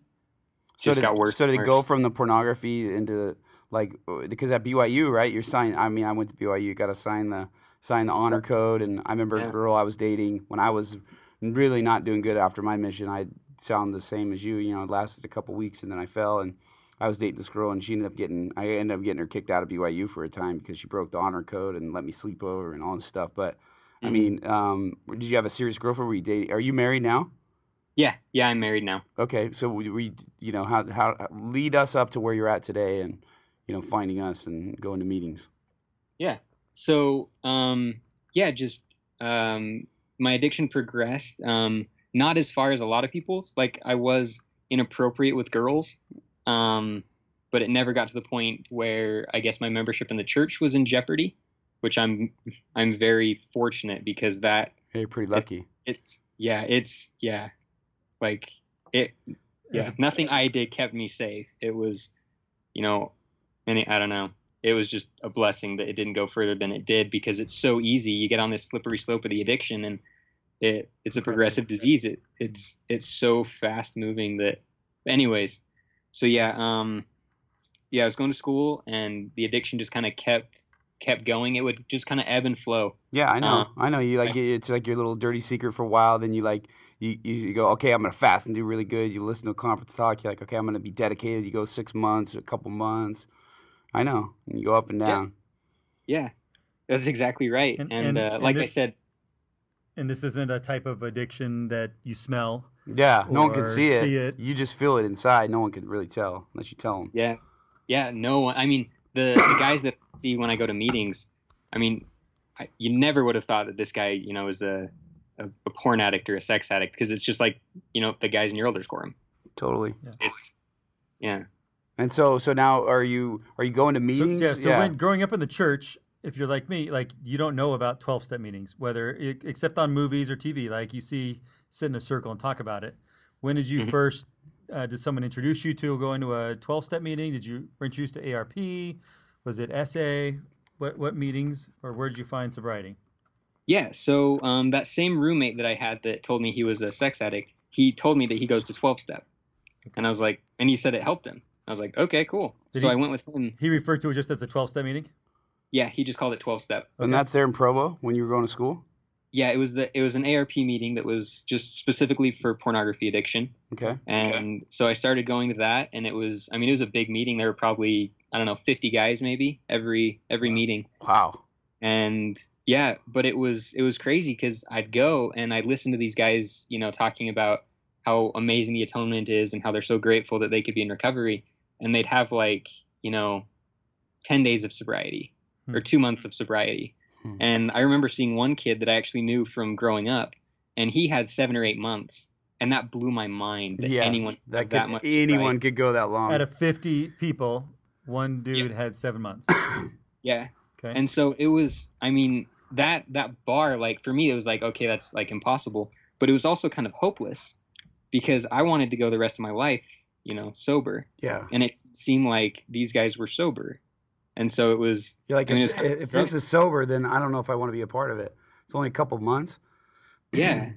So just did, got worse. So it go from the pornography into like because at BYU, right? You're signed. I mean, I went to BYU. You got to sign the sign the honor code. And I remember Yeah. a girl I was dating when I was really not doing good after my mission. I sound the same as you. You know, it lasted a couple weeks and then I fell and. I was dating this girl, and she ended up getting. I ended up getting her kicked out of BYU for a time because she broke the honor code and let me sleep over and all this stuff. But I Mhm. mean, um, did you have a serious girlfriend? Were you dating? Are you married now? Yeah, yeah, I'm married now. Okay, so we, we you know, how how lead us up to where you're at today, and you know, finding us and going to meetings. Yeah. So, um, yeah, just um, my addiction progressed. Um, not as far as a lot of people's. Like I was inappropriate with girls, um, but it never got to the point where I guess my membership in the church was in jeopardy, which I'm I'm very fortunate because that Hey, you're pretty lucky. it's yeah it's yeah like it yeah nothing I did kept me safe. It was you know and it, I don't know it was just a blessing that it didn't go further than it did because it's so easy. You get on this slippery slope of the addiction, and it it's a progressive disease. It it's it's so fast moving that. Anyways, so yeah, um, yeah, I was going to school, and the addiction just kind of kept kept going. It would just kind of ebb and flow. Yeah, I know. Uh, I know. You like it's like your little dirty secret for a while. Then you like you, you you go, okay, I'm gonna fast and do really good. You listen to a conference talk. You're like, okay, I'm gonna be dedicated. You go six months, a couple months. I know. And you go up and down. Yeah, that's exactly right. And- And, and- uh, and like I said, And this isn't a type of addiction that you smell. Yeah, no one can see it. see it. You just feel it inside. No one can really tell unless you tell them. Yeah, yeah. No one. I mean, the the guys that I see when I go to meetings, I mean, I, you never would have thought that this guy, you know, is a a, a porn addict or a sex addict because it's just like you know the guys in your elder quorum. Totally. It's yeah. And so, so now, are you are you going to So, meetings? yeah, so when growing up in the church, if you're like me, like you don't know about 12 step meetings, whether except on movies or TV, like you see sit in a circle and talk about it. When did you Mhm. first, uh, did someone introduce you to going to a 12 step meeting? Did you were introduced to ARP? Was it SA? What, what meetings or where did you find sobriety? Yeah, so um, that same roommate that I had that told me he was a sex addict, he told me that he goes to 12 step. And I was like, and he said it helped him. I was like, okay, cool. Did so he- I went with him. He referred to it just as a 12 step meeting? Yeah, he just called it 12 step. and that's there in Provo when you were going to school. Yeah, it was the it was an ARP meeting that was just specifically for pornography addiction. Okay. And so I started going to that and it was I mean it was a big meeting. There were probably I don't know 50 guys maybe every every meeting. Wow. and yeah but it was it was crazy because i'd go and i'd listen to these guys you know talking about how amazing the atonement is and how they're so grateful that they could be in recovery and they'd have like you know 10 days of sobriety or Hmm. two months of sobriety. Hmm. And I remember seeing one kid that I actually knew from growing up, and he had seven or eight months. And that blew my mind that yeah, anyone that that, could, that much anyone sobriety. could go that long. Out of 50 people, one dude had seven months. Yeah. Okay. And so it was, I mean, that that bar, like for me, it was like, okay, that's like impossible. But it was also kind of hopeless because I wanted to go the rest of my life, you know, sober. yeah, And it seemed like these guys were sober. And so it was you're like I mean, if, it's kind of if this is sober, then I don't know if I want to be a part of it. It's only a couple months. yeah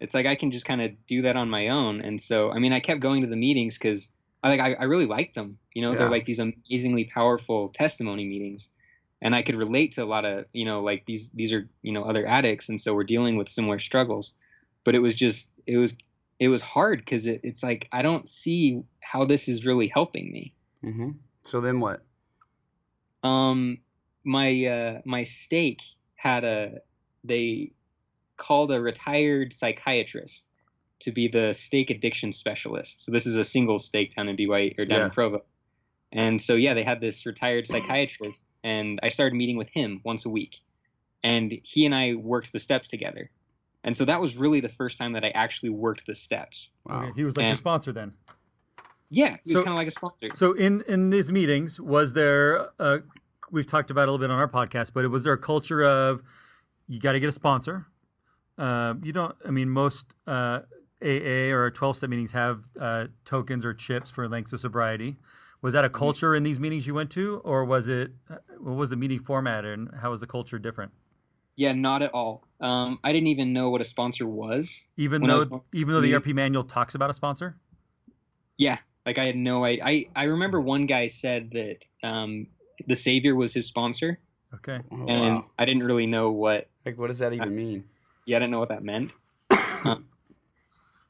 it's like i can just kind of do that on my own and so i mean i kept going to the meetings because i like I, I really liked them you know Yeah. they're like these amazingly powerful testimony meetings and i could relate to a lot of you know like these these are you know other addicts and so we're dealing with similar struggles. But it was just it was it was hard because it, it's like i don't see how this is really helping me. Hmm So then what? um my uh my stake had a they called a retired psychiatrist to be the stake addiction specialist. So this is a single stake down in BYU or down Yeah. in Provo and so yeah they had this retired psychiatrist and I started meeting with him once a week and he and I worked the steps together and so that was really the first time that I actually worked the steps Wow. He was like your sponsor then. yeah he So- was kind of like a sponsor So in in these meetings, was there? A, we've talked about it a little bit on our podcast, but was there a culture of you got to get a sponsor? Uh, you don't. I mean, most uh, AA or twelve step meetings have uh, tokens or chips for lengths of sobriety. Was that a Mm-hmm. culture in these meetings you went to, or was it? uh, What was the meeting format, and how was the culture different? yeah not at all um I didn't even know what a sponsor was Even though, was even though the to ARP manual talks about a sponsor. Yeah, like I had no idea. I I remember one guy said that um, the Savior was his sponsor, Okay. Oh, and wow. I didn't really know what. Like, what does that even mean? Yeah, I didn't know what that meant. Um,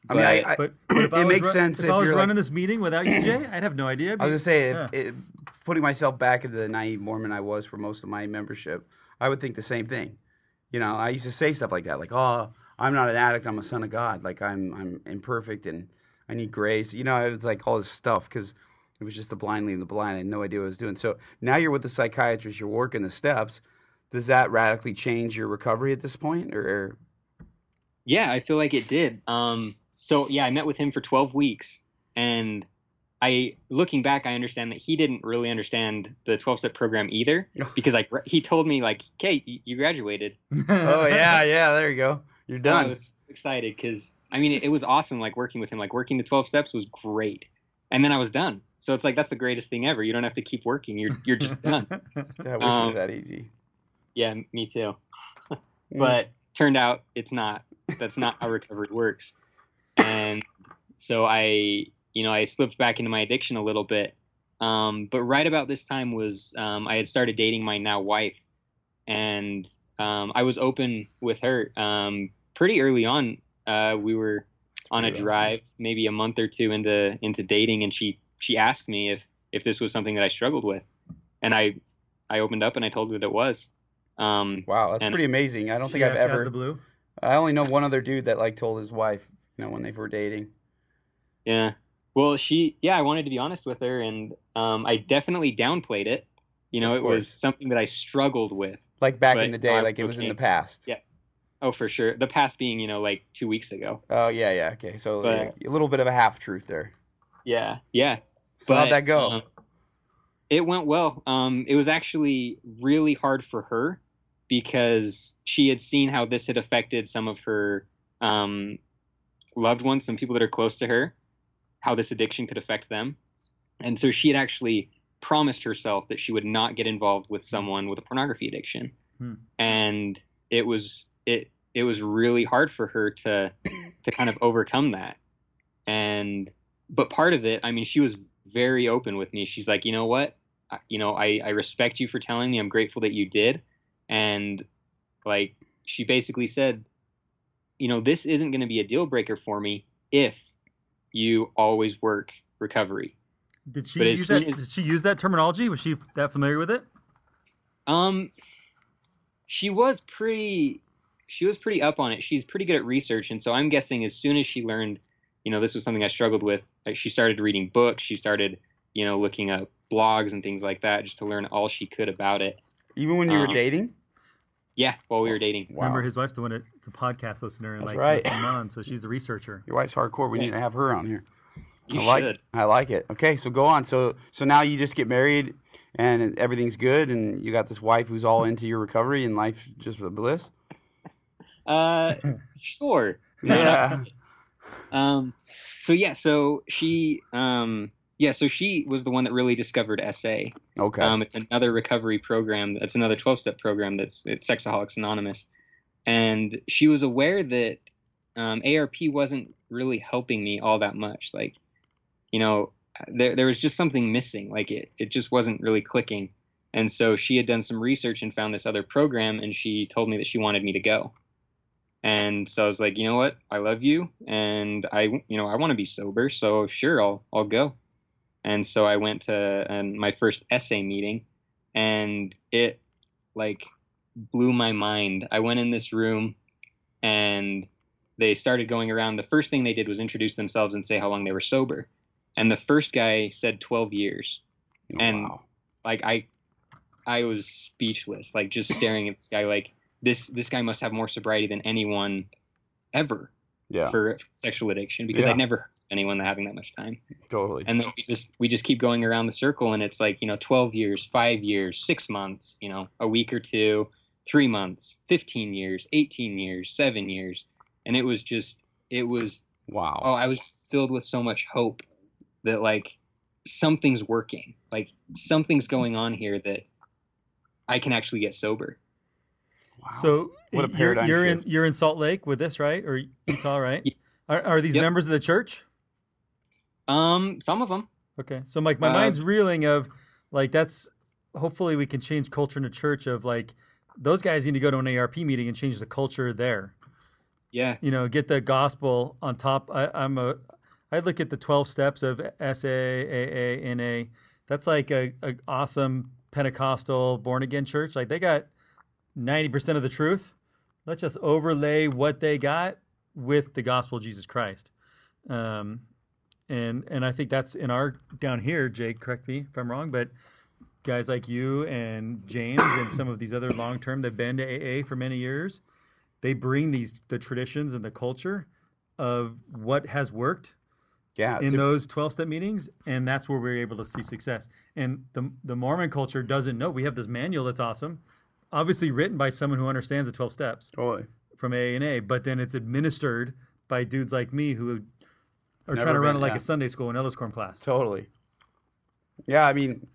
I mean, I, but- I, But, but if I It makes run- sense If, if I was you're like- running this meeting without you, Jay, I'd have no idea. I was gonna say, if, Yeah. it, putting myself back into the naive Mormon I was for most of my membership, I would think the same thing. You know, I used to say stuff like that, like, "Oh, I'm not an addict. I'm a son of God. Like, I'm I'm imperfect and I need grace." You know, it was like all this stuff because it was just the blind leading the blind. I had no idea what I was doing. So now you're with the psychiatrist. You're working the steps. Does that radically change your recovery at this point, or yeah, I feel like it did. Um, so yeah, I met with him for 12 weeks, and I, looking back, I understand that he didn't really understand the 12 step program either, because I he told me like, "Okay, you, you graduated." oh yeah, yeah, there you go, you're And I was excited because I mean, it, it was awesome. Like working with him, like working the 12 steps was great, and then I was done. So it's like that's the greatest thing ever. You don't have to keep working. You're you're just done. I wish it um, was that easy. Yeah, me too. but turned out it's not. That's not how recovery works. And so I, you know, I slipped back into my addiction a little bit. Um, but right about this time was um, I had started dating my now wife, and um, I was open with her um, pretty early on. Uh, we were on a pretty awesome. drive, maybe a month or two into into dating, and she she asked me if if this was something that I struggled with, and I I opened up and I told her that it was. Um, Wow, that's pretty amazing. I don't think I've ever. the blue. I only know one other dude that like told his wife, you know, when they were dating. Yeah. Well, she, yeah, I wanted to be honest with her, and um, I definitely downplayed it. You know, it was something that I struggled with. Like back in the day, like it was in the past. Yeah. Oh, for sure. The past being, you know, like two weeks ago. Oh yeah, yeah. Okay, so But- like, a little bit of a half truth there. Yeah. Yeah. So how'd that go? um, it went well. Um, it was actually really hard for her because she had seen how this had affected some of her um, loved ones, some people that are close to her, how this addiction could affect them. And so she had actually promised herself that she would not get involved with someone with a pornography addiction. Hmm. And it was it it was really hard for her to to kind of overcome that. And but part of it, I mean, she was very open with me. She's like, you know what? I- You know, I, I respect you for telling me. I'm grateful that you did. And like, she basically said, you know, this isn't going to be a deal breaker for me if you always work recovery. Did she But use that? as- Did she use that terminology? Was she that familiar with it? Um, she was pretty, she was pretty up on it. She's pretty good at research, and so I'm guessing as soon as she learned, you know, this was something I struggled with, like she started reading books. She started, you know, looking up blogs and things like that just to learn all she could about it. Even when you were Um, dating? Yeah, while we were dating. Wow. Remember, his wife's the one that's a podcast listener and That's like right. listens on, so she's the researcher. Your wife's hardcore. We need to have her on here. You I like should. it. I like it. Okay, so go on. So so now you just get married and everything's good and you got this wife who's all into your recovery and life's just a bliss. Uh, sure. Yeah. Um, so yeah, so she, um, yeah, so she was the one that really discovered SA. Okay. Um, it's another recovery program. It's another 12 step program that's it's Sexaholics Anonymous. And she was aware that um, ARP wasn't really helping me all that much. Like, you know, there, there was just something missing. Like, it, it just wasn't really clicking. And so she had done some research and found this other program, and she told me that she wanted me to go. And so I was like, you know what? I love you, and I, you know, I want to be sober. So sure, I'll, I'll go. And so I went to um, my first SA meeting, and it like blew my mind. I went in this room, and they started going around. The first thing they did was introduce themselves and say how long they were sober. And the first guy said 12 years. Oh, and- wow. Like I, I was speechless, like just staring at this guy. Like this, this guy must have more sobriety than anyone ever Yeah. for sexual addiction because Yeah. I'd never heard of anyone having that much time totally. and then we just we just keep going around the circle and it's like you know 12 years 5 years 6 months you know a week or two 3 months 15 years 18 years 7 years and it was just it was wow. oh I was filled with so much hope that like something's working like something's going on here that I can actually get sober wow. So What a you're- You're, shift. in you're in Salt Lake with this, right? Or Utah, right? Yeah. Are, are these Yep. members of the church? um some of them Okay, so like my Uh, mind's reeling of like that's hopefully we can change culture in the church of like those guys need to go to an ARP meeting and change the culture there. yeah You know, get the gospel on top. I, I'm a I look at the twelve steps of SA, AA, NA. That's like a, a awesome Pentecostal born again church. Like they got ninety percent of the truth. Let's just overlay what they got with the gospel of Jesus Christ. Um, and and I think that's in our down here, Jake. Correct me if I'm wrong, but guys like you and James and some of these other long term that've been to AA for many years, they bring these the traditions and the culture of what has worked yeah. in to- those 12 step meetings and that's where we're able to see success and the, the mormon culture doesn't know we have this manual that's awesome obviously written by someone who understands the 12 steps totally. from a and a but then it's administered by dudes like me who are Never trying to run been- it like yeah. a sunday school and elders quorum class Totally. Yeah, I mean,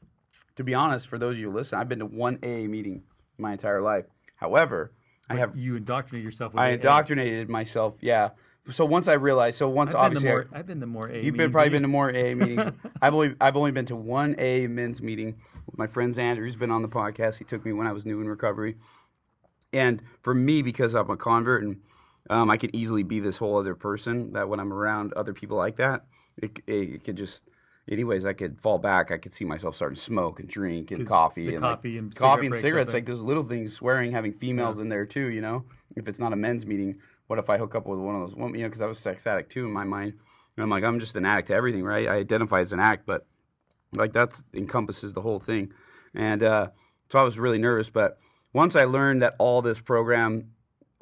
to be honest, for those of you who listen, I've been to one AA meeting my entire life. However, I have you indoctrinated yourself with I AA. indoctrinated myself. Yeah. So once I realized, so once I've obviously I- more, I've been to more AA You've been probably been to more AA meetings. I've only I've only been to one AA men's meeting with my friend Xander, who's been on the podcast. He took me when I was new in recovery, and for me, because I'm a convert and um, I could easily be this whole other person. That when I'm around other people like that, it, it, it could just. Anyways, I could fall back. I could see myself starting to smoke and drink and coffee and coffee like, and cigarette coffee and cigarettes. Like those little things, swearing, having females in there too. You know, if it's not a men's meeting, what if I hook up with one of those? women? You know, because I was a sex addict too in my mind. And I'm like, I'm just an addict to everything, right? I identify as an addict, but like that encompasses the whole thing. And uh, so I was really nervous. But once I learned that all this program,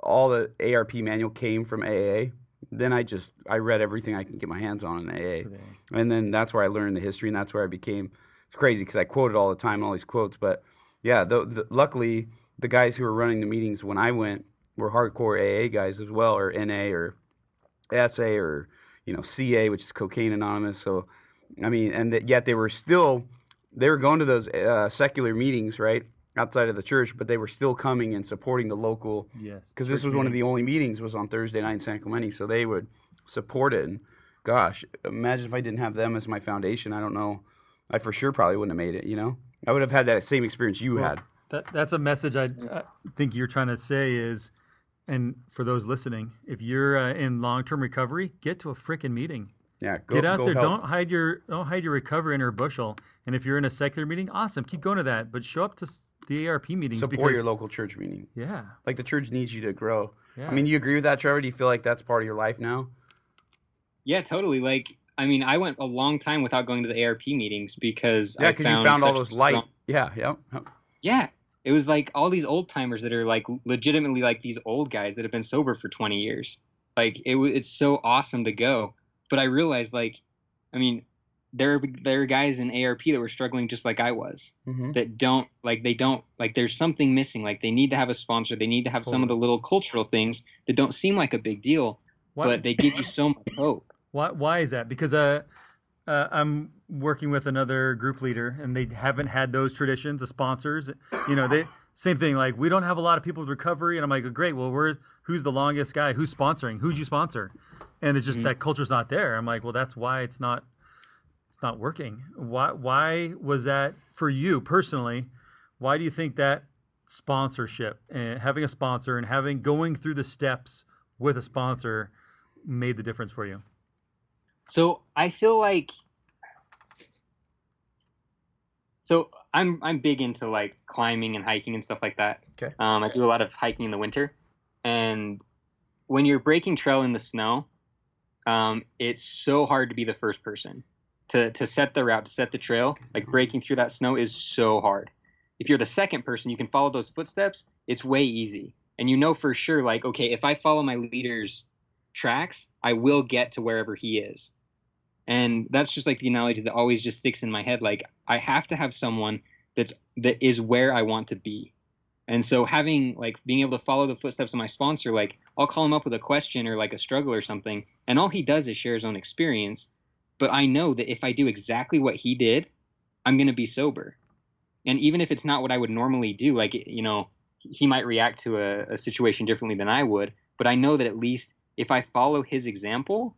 all the ARP manual came from AA, then I just I read everything I can get my hands on in AA, and then that's where I learned the history, and that's where I became. It's crazy because I quote it all the time, all these quotes. But yeah, the, the, luckily the guys who were running the meetings when I went were hardcore AA guys as well, or NA or SA or you know CA, which is Cocaine Anonymous. So I mean, and that yet they were still they were going to those uh, secular meetings, right, outside of the church, but they were still coming and supporting the local. Yes, because this was one of the only meetings was on Thursday night in San Clemente, so they would support it. And gosh, imagine if I didn't have them as my foundation. I don't know. I for sure probably wouldn't have made it. You know, I would have had that same experience you had. That, that's a message I, I think you're trying to say is, and for those listening, if you're uh, in long-term recovery, get to a freaking meeting. Yeah, go, get out go there. help. Don't hide your don't hide your recovery in a bushel. And if you're in a secular meeting, awesome, keep going to that. But show up to the ARP meetings support because your local church meeting. yeah, Like the church needs you to grow. Yeah. I mean, you agree with that, Trevor? Do you feel like that's part of your life now? Yeah, totally. Like I mean, I went a long time without going to the ARP meetings because Yeah, I because you found all those light. strong- Yeah, yeah. Yeah, it was like all these old timers that are like legitimately like these old guys that have been sober for 20 years. Like it, it's so awesome to go. But I realized, like, I mean, there are there are guys in ARP that were struggling just like I was. Mhm. That don't like they don't like there's something missing. Like they need to have a sponsor. They need to have some of the little cultural things that don't seem like a big deal, Why, but they give you so much hope. why, why is that? Because uh, uh, I'm working with another group leader, and they haven't had those traditions. The sponsors, you know, they same thing. Like we don't have a lot of people with recovery, and I'm like, great. Well, we're who's the longest guy? Who's sponsoring? Who'd you sponsor? And it's just mm-hmm. that culture's not there. I'm like, well, that's why it's not it's not working. Why why was that for you personally? Why do you think that sponsorship and having a sponsor and having going through the steps with a sponsor made the difference for you? So I feel like so I'm I'm big into like climbing and hiking and stuff like that. Okay. Um, I do a lot of hiking in the winter, and when you're breaking trail in the snow, um, it's so hard to be the first person to to set the route, to set the trail. Like breaking through that snow is so hard. If you're the second person, you can follow those footsteps. It's way easy, and you know for sure, like okay, if I follow my leader's tracks, I will get to wherever he is. And that's just like the analogy that always just sticks in my head. Like I have to have someone that's that is where I want to be. And so having like being able to follow the footsteps of my sponsor, like I'll call him up with a question or like a struggle or something, and all he does is share his own experience. But I know that if I do exactly what he did, I'm gonna be sober. And even if it's not what I would normally do, like you know, he might react to a, a situation differently than I would. But I know that at least if I follow his example,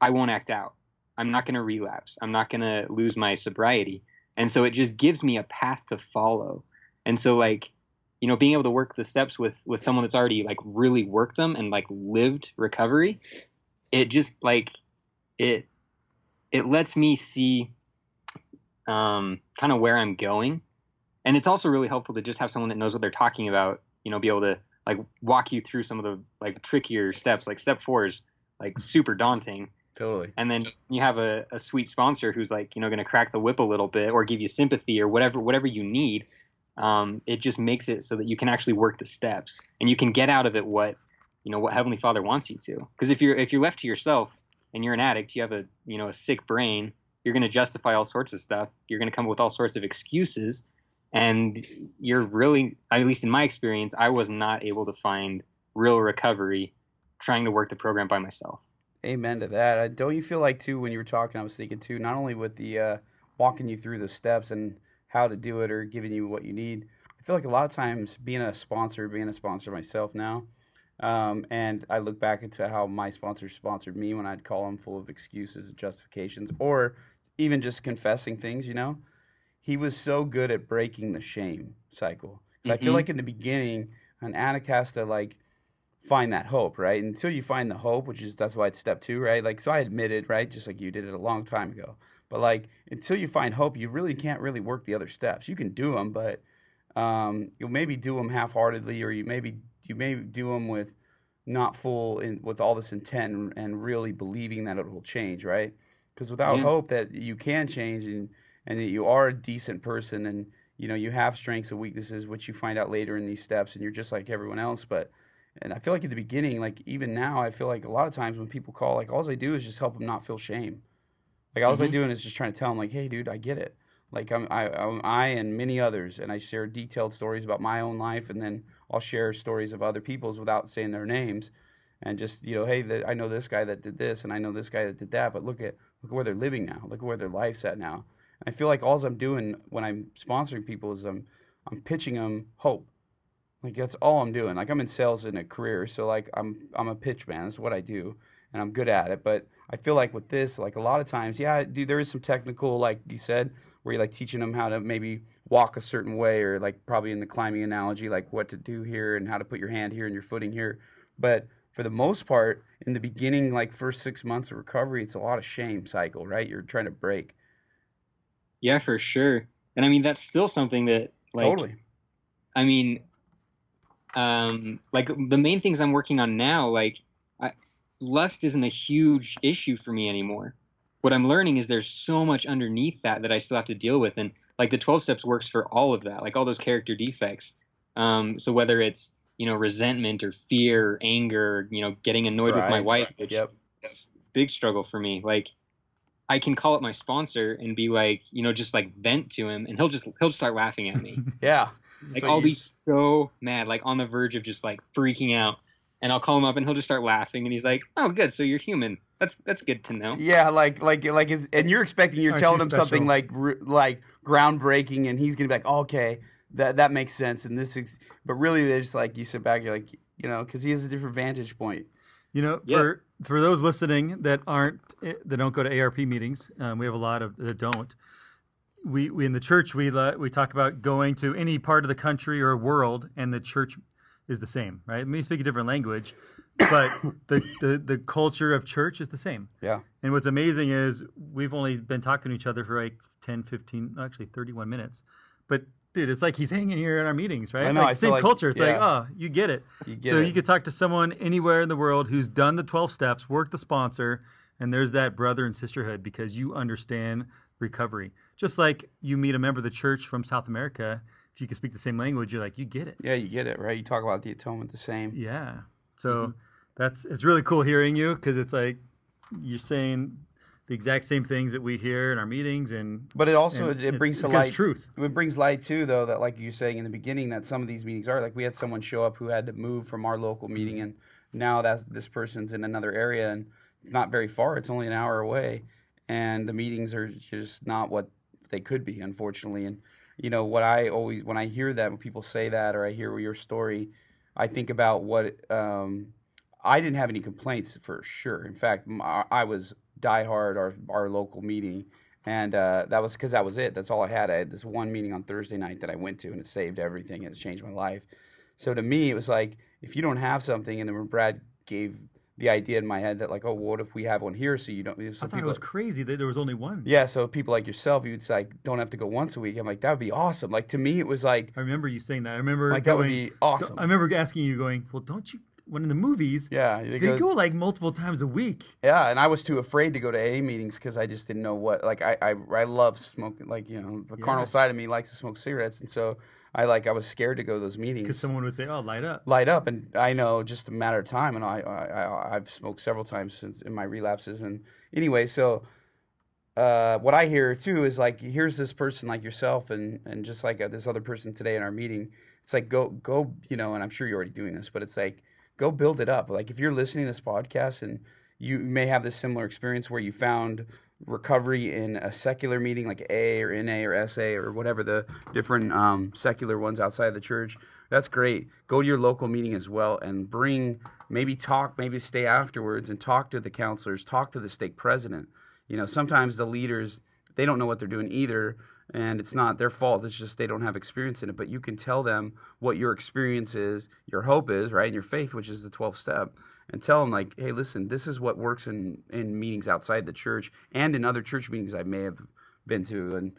I won't act out. I'm not going to relapse. I'm not going to lose my sobriety. And so it just gives me a path to follow. And so like, you know, being able to work the steps with with someone that's already like really worked them and like lived recovery, it just like it it lets me see um kind of where I'm going. And it's also really helpful to just have someone that knows what they're talking about, you know, be able to like walk you through some of the like trickier steps. Like step 4 is like super daunting Totally. and then you have a, a sweet sponsor who's like you know going to crack the whip a little bit or give you sympathy or whatever whatever you need um, it just makes it so that you can actually work the steps and you can get out of it what you know what heavenly father wants you to. Because if you're if you're left to yourself and you're an addict you have a you know a sick brain you're going to justify all sorts of stuff. You're going to come up with all sorts of excuses. And you're really at least in my experience i was not able to find real recovery trying to work the program by myself Amen to that. Don't you feel like too when you were talking, I was thinking too, not only with the uh, walking you through the steps and how to do it or giving you what you need. I feel like a lot of times being a sponsor, being a sponsor myself now, um, and I look back into how my sponsor sponsored me when I'd call him full of excuses and justifications, or even just confessing things. You know, he was so good at breaking the shame cycle. 'Cause I feel Mhm. like in the beginning, an to like find that hope, right? Until you find the hope, which is that's why it's step two, right? Like, so I admitted, right, just like you did it a long time ago. But like, until you find hope, you really can't really work the other steps. You can do them, but um, you'll maybe do them half-heartedly, or you maybe you may do them with not full in with all this intent and, and really believing that it will change, right? Because without Yeah. hope that you can change and and that you are a decent person and you know you have strengths and weaknesses, which you find out later in these steps, and you're just like everyone else, but and I feel like at the beginning, like even now, I feel like a lot of times when people call, like all I do is just help them not feel shame. Like all I Mhm. doing is just trying to tell them, like, hey, dude, I get it. Like I'm, I, I'm, I and many others, and I share detailed stories about my own life, and then I'll share stories of other people's without saying their names, and just you know, hey, th- I know this guy that did this, and I know this guy that did that, but look at look at where they're living now. Look at where their life's at now. And I feel like all I'm doing when I'm sponsoring people is I'm I'm pitching them hope. Like that's all I'm doing. Like I'm in sales in a career, so like I'm I'm a pitch man. That's what I do, and I'm good at it. But I feel like with this, like a lot of times, yeah, dude, there is some technical, like you said, where you're like teaching them how to maybe walk a certain way, or like probably in the climbing analogy, like what to do here and how to put your hand here and your footing here. But for the most part, in the beginning, like first six months of recovery, it's a lot of shame cycle, right? You're trying to break. Yeah, for sure. And I mean, that's still something that, like, totally. I mean, um, like the main things I'm working on now, like, I, lust isn't a huge issue for me anymore. what I'm learning is there's so much underneath that that I still have to deal with, and like the 12 steps works for all of that, like all those character defects. Um, so whether it's you know resentment or fear, or anger, you know, getting annoyed with my wife, which Yep. is a big struggle for me. Like I can call up my sponsor and be like, you know, just like vent to him, and he'll just he'll just start laughing at me. Yeah. Like So I'll you- be so mad, like on the verge of just like freaking out, and I'll call him up and he'll just start laughing, and he's like, "Oh, good, so you're human. That's that's good to know." Yeah, like like like is and you're expecting you're Aren't telling you him something like like groundbreaking, and he's gonna be like, oh, okay, that that makes sense, and this, is, but really, they're just like you sit back, you're like, you know, because he has a different vantage point. You know, Yeah. for for those listening that aren't eh, that don't go to ARP meetings, um, we have a lot of that don't. We, we in the church we we talk about going to any part of the country or world, and the church is the same, right? We speak a different language, but the, the the culture of church is the same. Yeah, And what's amazing is we've only been talking to each other for like 10, 15, actually 31 minutes. But dude, it's like he's hanging here in our meetings, right? I know, Like I same like- culture. It's like, oh, you get it. You get so it. you could talk to someone anywhere in the world who's done the 12 steps, worked the sponsor, and there's that brother and sisterhood because you understand recovery. Just like you meet a member of the church from South America, if you can speak the same language, you're like, you get it. yeah, you get it, right? You talk about the atonement the same. Yeah. So Mm-hmm. that's it's really cool hearing you because it's like you're saying the exact same things that we hear in our meetings and But it also and it, it brings to light truth. It brings light too, though, that like you're saying in the beginning, that some of these meetings are like we had someone show up who had to move from our local meeting, and now that this person's in another area and it's not very far; it's only an hour away, and the meetings are just not what they could be, unfortunately. And you know what I always when I hear that when people say that or I hear your story, I think about what um, I didn't have any complaints for sure. In fact, I was diehard our our local meeting, and uh, that was because that was it. That's all I had. I had this one meeting on Thursday night that I went to, and it saved everything. It's changed my life. So to me, it was like if you don't have something, and then when Brad gave the idea in my head that like, oh, what if we have one here so you don't? So I thought people, it was crazy that there was only one. yeah, so people like yourself, you'd say, like, don't have to go once a week. I'm like, that would be awesome. Like to me, it was like, I remember you saying that. I remember like that would be awesome. I remember asking you going, well, don't you when in the movies yeah, they because- go like multiple times a week. Yeah, and I was too afraid to go to AA meetings because I just didn't know what. Like I, I, I love smoking. Like you know, the carnal side of me likes to smoke cigarettes, and so I like I was scared to go to those meetings Because someone would say, "Oh, light up." light up, and I know just a matter of time, and I, I, I I've smoked several times since in my relapses, and anyway, so. Uh, what I hear too is like here's this person like yourself and and just like uh, this other person today in our meeting. It's like go go you know, and I'm sure you're already doing this, but it's like go build it up. Like if you're listening to this podcast and you may have this similar experience where you found recovery in a secular meeting like A or NA or SA or whatever the different um, secular ones outside of the church. That's great. Go to your local meeting as well and bring maybe talk, maybe stay afterwards and talk to the counselors, talk to the stake president. You know, sometimes the leaders they don't know what they're doing either and it's not their fault it's just they don't have experience in it but you can tell them what your experience is your hope is right and your faith which is the 12th step and tell them like hey listen this is what works in in meetings outside the church and in other church meetings i may have been to and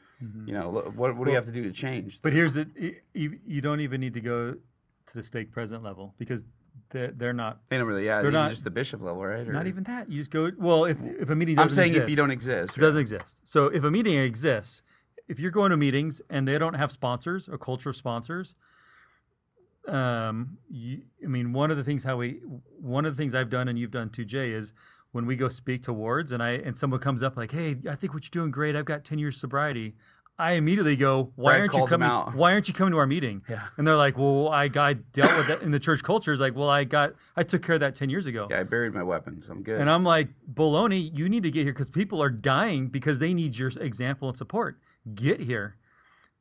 you know what, what do you have to do to change But here's the you, you don't even need to go to the stake president level because they're, they're not they don't really yeah They're not- just the bishop level right Or- not even that. You just go well if if a meeting i'm saying if exist, you don't exist It doesn't exist. So if a meeting exists, if you're going to meetings and they don't have sponsors, a culture of sponsors, um, you, I mean, one of the things how we, one of the things I've done and you've done too, Jay, is when we go speak to wards and I and someone comes up like, "Hey, I think what you're doing great. I've got ten years sobriety." I immediately go, "Why Brad aren't you coming? out. Why aren't you coming to our meeting?" Yeah. And they're like, "Well, I got dealt with that in the church culture." Is like, "Well, I got, I took care of that ten years ago." yeah i buried my weapons i'm good And I'm like, baloney, you need to get here because people are dying because they need your example and support. Get here.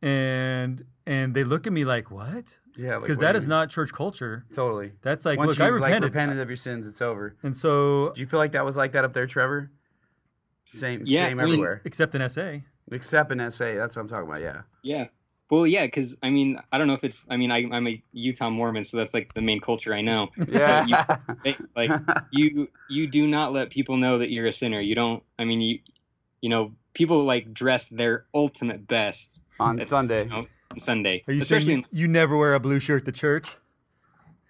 And and they look at me like, what? Yeah Because what do that you is mean? not church culture. totally That's like, once look, I you've like repented. repented of your sins it's over And so, do you feel like that was like that up there trevor same Yeah, same I mean- everywhere except in SA. Except in SA, that's what I'm talking about. Yeah, Yeah. Well, yeah, because I mean, I don't know if it's. I mean, I, I'm a Utah Mormon, so that's like the main culture I know. yeah. It's like you you do not let people know that you're a sinner. You don't. I mean, you you know, people like dress their ultimate best on It's, Sunday. you know, on Sunday, Are you especially. saying you, you never wear a blue shirt to church?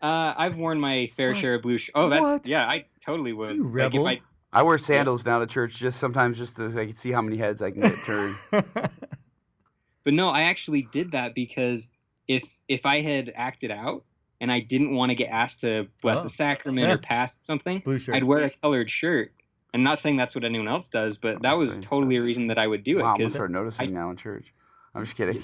uh, I've worn my fair What? share of blue. Sh- oh, that's What? yeah. I totally would. You Like rebel. if I I wear sandals now to church just sometimes just to I can see how many heads I can get turned. But no, I actually did that because if if I had acted out and I didn't want to get asked to bless Oh. the sacrament Yeah. or pass something, Blue shirt. I'd wear a colored shirt. I'm not saying that's what anyone else does, but that was Honestly, totally a reason that I would do it. wow, I'm gonna start noticing I- now in church. I'm just kidding.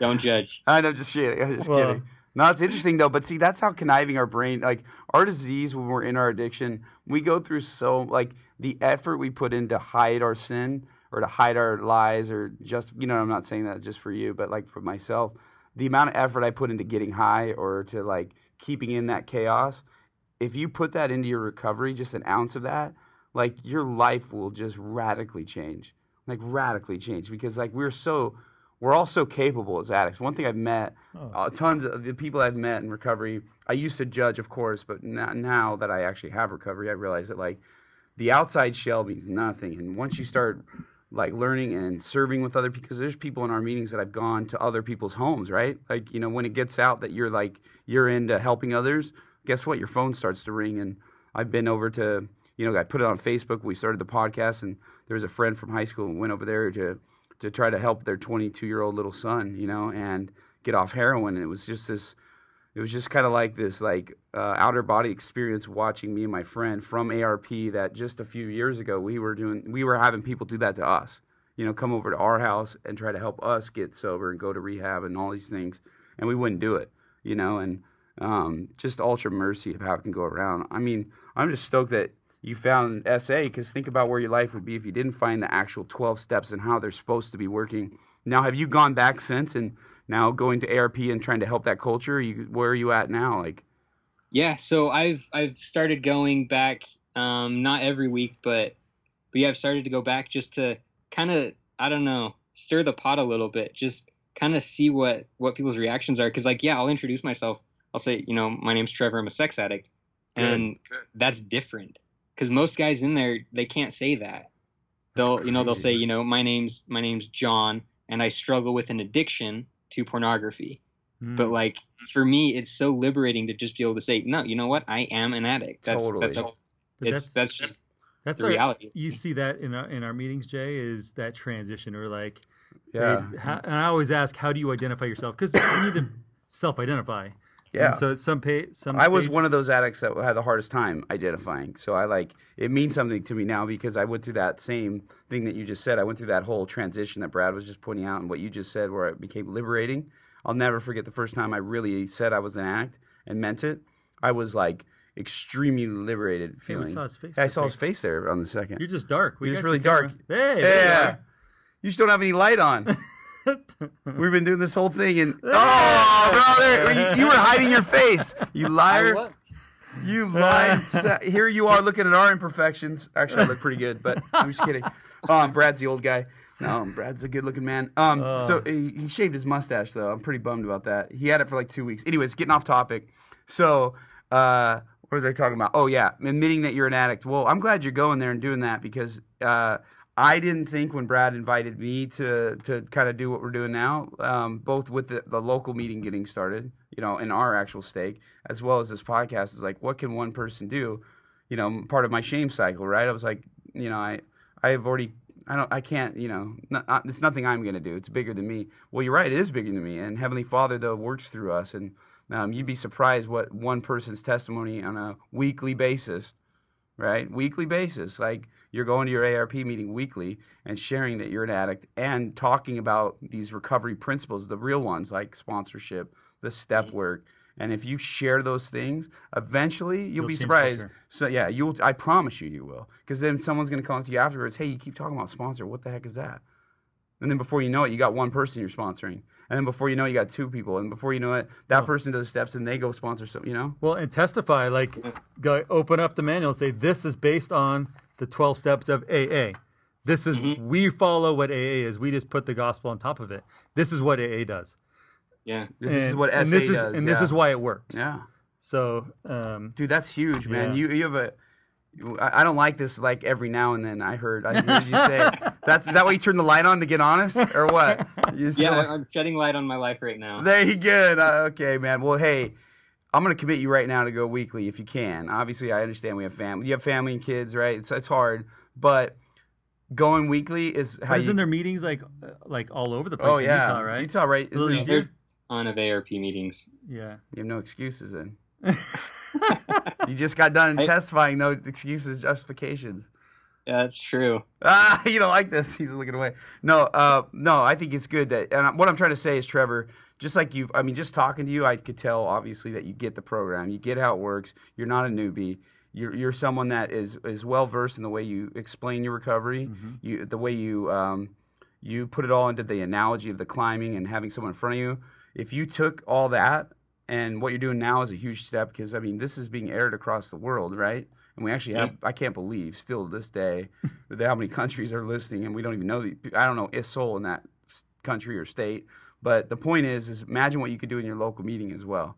Don't judge. I know, just kidding. I'm just Well- kidding. No, it's interesting though. But see, that's how conniving our brain, like our disease when we're in our addiction, we go through so like the effort we put in to hide our sin or to hide our lies or just you know I'm not saying that just for you, but like for myself, the amount of effort I put into getting high or to like keeping in that chaos. If you put that into your recovery, just an ounce of that, like your life will just radically change, like radically change because like we're so we're all so capable as addicts. One thing I've met, uh, tons of the people I've met in recovery, I used to judge, of course, but now, now that I actually have recovery, I realize that like the outside shell means nothing. And once you start like learning and serving with other because there's people in our meetings that I've gone to other people's homes, right? Like, you know, when it gets out that you're like you're into helping others, guess what? Your phone starts to ring and I've been over to, you know, I put it on Facebook. We started the podcast and there was a friend from high school and went over there to to try to help their 22 year old little son, you know, and get off heroin. And it was just this, it was just kind of like this, like uh, outer body experience watching me and my friend from ARP. That just a few years ago we were doing, we were having people do that to us, you know, come over to our house and try to help us get sober and go to rehab and all these things, and we wouldn't do it, you know, and um, just ultra mercy of how it can go around. I mean, I'm just stoked that you found SA because think about where your life would be if you didn't find the actual 12 steps and how they're supposed to be working. Now, have you gone back since and now going to ARP and trying to help that culture? You, where are you at now? Like, Yeah, so I've I've started going back, um, not every week, but but yeah, I've started to go back just to kind of I don't know stir the pot a little bit, just kind of see what what people's reactions are. Because like yeah, I'll introduce myself. I'll say you know my name's Trevor. I'm a sex addict, and good. that's different. Because most guys in there they can't say that. They'll you know they'll say you know my name's my name's John, and I struggle with an addiction to pornography. Mm. But like for me, it's so liberating to just be able to say, no, you know what? I am an addict. That's Totally. that's a, But it's that's just that's the our- reality. You see that in our in our meetings, Jay, is that transition or like, yeah, how, and I always ask, how do you identify yourself? Because you need to self-identify. Yeah. And so some pay, some I was stage- one of those addicts that had the hardest time identifying. So I like it means something to me now because I went through that same thing that you just said. I went through that whole transition that Brad was just pointing out and what you just said where it became liberating. I'll never forget the first time I really said I was an addict and meant it. I was like extremely liberated Hey, feeling. we saw his face. I saw his face there on the second. You're just dark. We You're just really camera. dark. Hey, you yeah. You just don't have any light on. We've been doing this whole thing and oh, brother, you, you were hiding your face. You liar. You lying. sa- Here you are looking at our imperfections. Actually, I look pretty good, but I'm just kidding. Um, Brad's the old guy. No, Brad's a good-looking man. Um, so he, he shaved his mustache though. I'm pretty bummed about that. He had it for like two weeks. Anyways, getting off topic. So, uh, what was I talking about? Oh yeah, admitting that you're an addict. Well, I'm glad you're going there and doing that because uh, I didn't think when Brad invited me to to kind of do what we're doing now, um, both with the, the local meeting getting started, you know, in our actual stake, as well as this podcast, is like, what can one person do? You know, part of my shame cycle, right? I was like, you know, I I have already. I don't. I can't. You know, not, it's nothing I'm going to do. It's bigger than me. Well, you're right. It is bigger than me. And Heavenly Father, though, works through us. And um, you'd be surprised what one person's testimony on a weekly basis right? Weekly basis. Like you're going to your ARP meeting weekly and sharing that you're an addict and talking about these recovery principles, the real ones like sponsorship, the step mm-hmm. work. And if you share those things, eventually you'll, You'll be surprised. culture. So yeah, you'll I promise you you will. Because then someone's gonna come up to you afterwards, hey, you keep talking about sponsor. What the heck is that? And then before you know it, you got one person you're sponsoring. And then before you know it, you got two people. And before you know it, that oh. person does steps and they go sponsor some, you know? Well, and testify like mm. go open up the manual and say this is based on the 12 steps of AA. This is we follow what AA is. We just put the gospel on top of it. This is what AA does. Yeah. This is what SA and this is, does. and this is why it works. Yeah. So, um, Dude, that's huge, man. Yeah. You you have a, I don't like this. Like every now and then, I heard. I heard you say that's is that why you turn the light on to get honest, or what? You Yeah, I'm shedding light on my life right now. there you go. Okay, man. Well, hey, I'm going to commit you right now to go weekly if you can. Obviously, I understand we have family. You have family and kids, right? It's it's hard, but going weekly is how But you. isn't there meetings like uh, like all over the place oh in yeah, Utah, right? Utah, right? A little easier. There's a ton of ARP meetings. Yeah. You have no excuses then. You just got done I- testifying, no excuses, justifications. Yeah, that's true. Ah, you don't like this. He's looking away. No, uh, no, I think it's good that, and what I'm trying to say is, Trevor, just like you've, I mean, just talking to you, I could tell obviously that you get the program, you get how it works. You're not a newbie. You're, you're someone that is is well versed in the way you explain your recovery, you the way you um, you put it all into the analogy of the climbing and having someone in front of you. If you took all that and what you're doing now is a huge step because I mean this is being aired across the world, right? And we actually have I can't believe still to this day that how many countries are listening and we don't even know the I don't know a soul in that country or state. But the point is is imagine what you could do in your local meeting as well.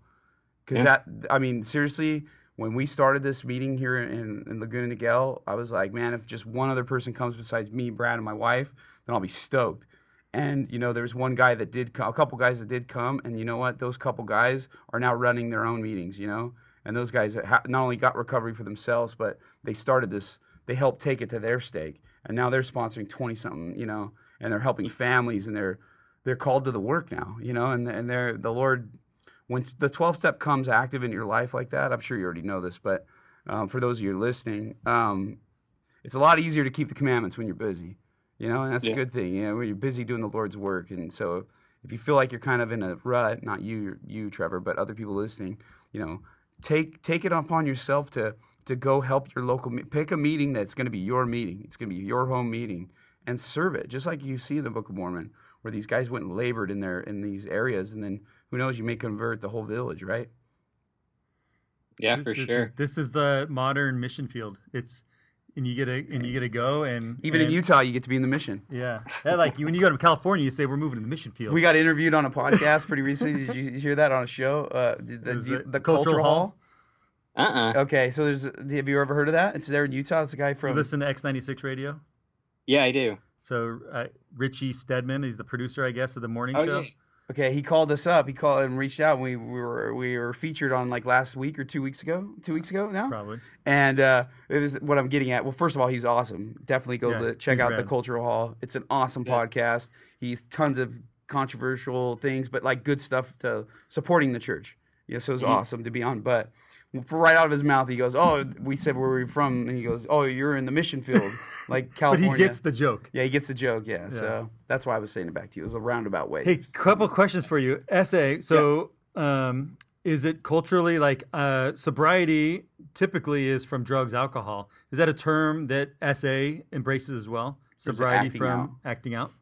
Because Yeah. that I mean seriously when we started this meeting here in, in Laguna Niguel, I was like, man, if just one other person comes besides me, Brad, and my wife, then I'll be stoked. And you know, there was one guy that did, co- a couple guys that did come, and you know what? Those couple guys are now running their own meetings. You know, and those guys ha- not only got recovery for themselves, but they started this. They helped take it to their stake, and now they're sponsoring twenty something. You know, and they're helping families, and they're they're called to the work now. You know, and and they're the Lord when the 12 step comes active in your life like that, I'm sure you already know this, but um, for those of you listening, um, it's a lot easier to keep the commandments when you're busy, you know, and that's a good thing. You know, when you're busy doing the Lord's work. And so if you feel like you're kind of in a rut, not you, you, Trevor, but other people listening, you know, take, take it upon yourself to, to go help your local, pick a meeting that's going to be your meeting. It's going to be your home meeting and serve it. Just like you see in the Book of Mormon, where these guys went and labored in their, in these areas. And then who knows, you may convert the whole village, right? Yeah, This- for this sure. Is, this is the modern mission field. It's and you get a and you get to go and Even in Utah, you get to be in the mission. Yeah, that, like you, when you go to California, you say we're moving to the mission field. We got interviewed on a podcast pretty recently. Did you hear that on a show? Uh, the, the, the, Cultural Cultural Hall? Hall. Uh-uh. Okay, so there's. Have you ever heard of that? It's there in Utah. It's a guy you from. listen to X ninety six radio. Yeah, I do. So uh, Richie Steadman, he's the producer, I guess, of the morning Oh, show. yeah. Okay, he called us up. He called and reached out. And we, we were we were featured on like last week or two weeks ago. Two weeks ago now. Probably. And uh, it was what I'm getting at. Well, first of all, he's awesome. Definitely go Yeah, to check he's out the. Cultural Hall. It's an awesome Yeah. podcast. He's tons of controversial things, but like good stuff to supporting the church. Yeah, so it was Mm-hmm. awesome to be on. But for right out of his mouth, he goes, "Oh, we said where we're from," and he goes, "Oh, you're in the mission field, like California." But he gets the joke. yeah, he gets the joke. Yeah, so that's why I was saying it back to you. It was a roundabout way. Hey, couple questions for you. SA. So, um, is it culturally like uh, sobriety? Typically, is from drugs, alcohol. Is that a term that SA embraces as well? Sobriety acting from out? acting out.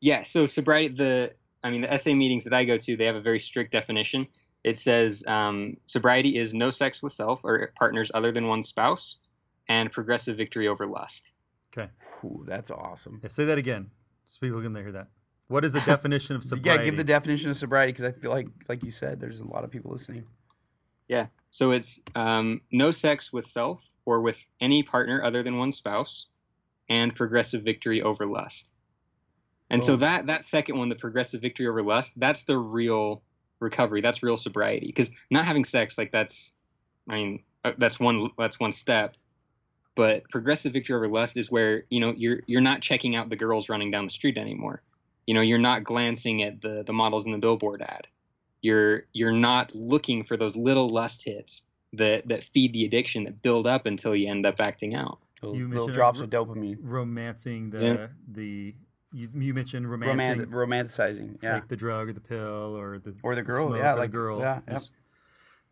Yeah, so sobriety the I mean the SA meetings that I go to, they have a very strict definition. It says um, sobriety is no sex with self or partners other than one spouse, and progressive victory over lust. Okay. Ooh, that's awesome. Yeah, say that again, so people can hear that. What is the definition of sobriety? Yeah, give the definition of sobriety because I feel like, like you said, there's a lot of people listening. Yeah, so it's um, no sex with self or with any partner other than one spouse, and progressive victory over lust. And Oh. so that that second one, the progressive victory over lust, that's the real recovery. That's real sobriety. Because not having sex, like that's, I mean, uh, that's one that's one step. But progressive victory over lust is where you know you're you're not checking out the girls running down the street anymore. You know, you're not glancing at the the models in the billboard ad. You're you're not looking for those little lust hits that that feed the addiction that build up until you end up acting out. Little, You little drops a- of dopamine. romancing the Yeah. the you, you mentioned romancing Romant- romanticizing. Yeah. like the drug or the pill or the Or the girl, smoke yeah, or the like- girl. yeah, yep. Just-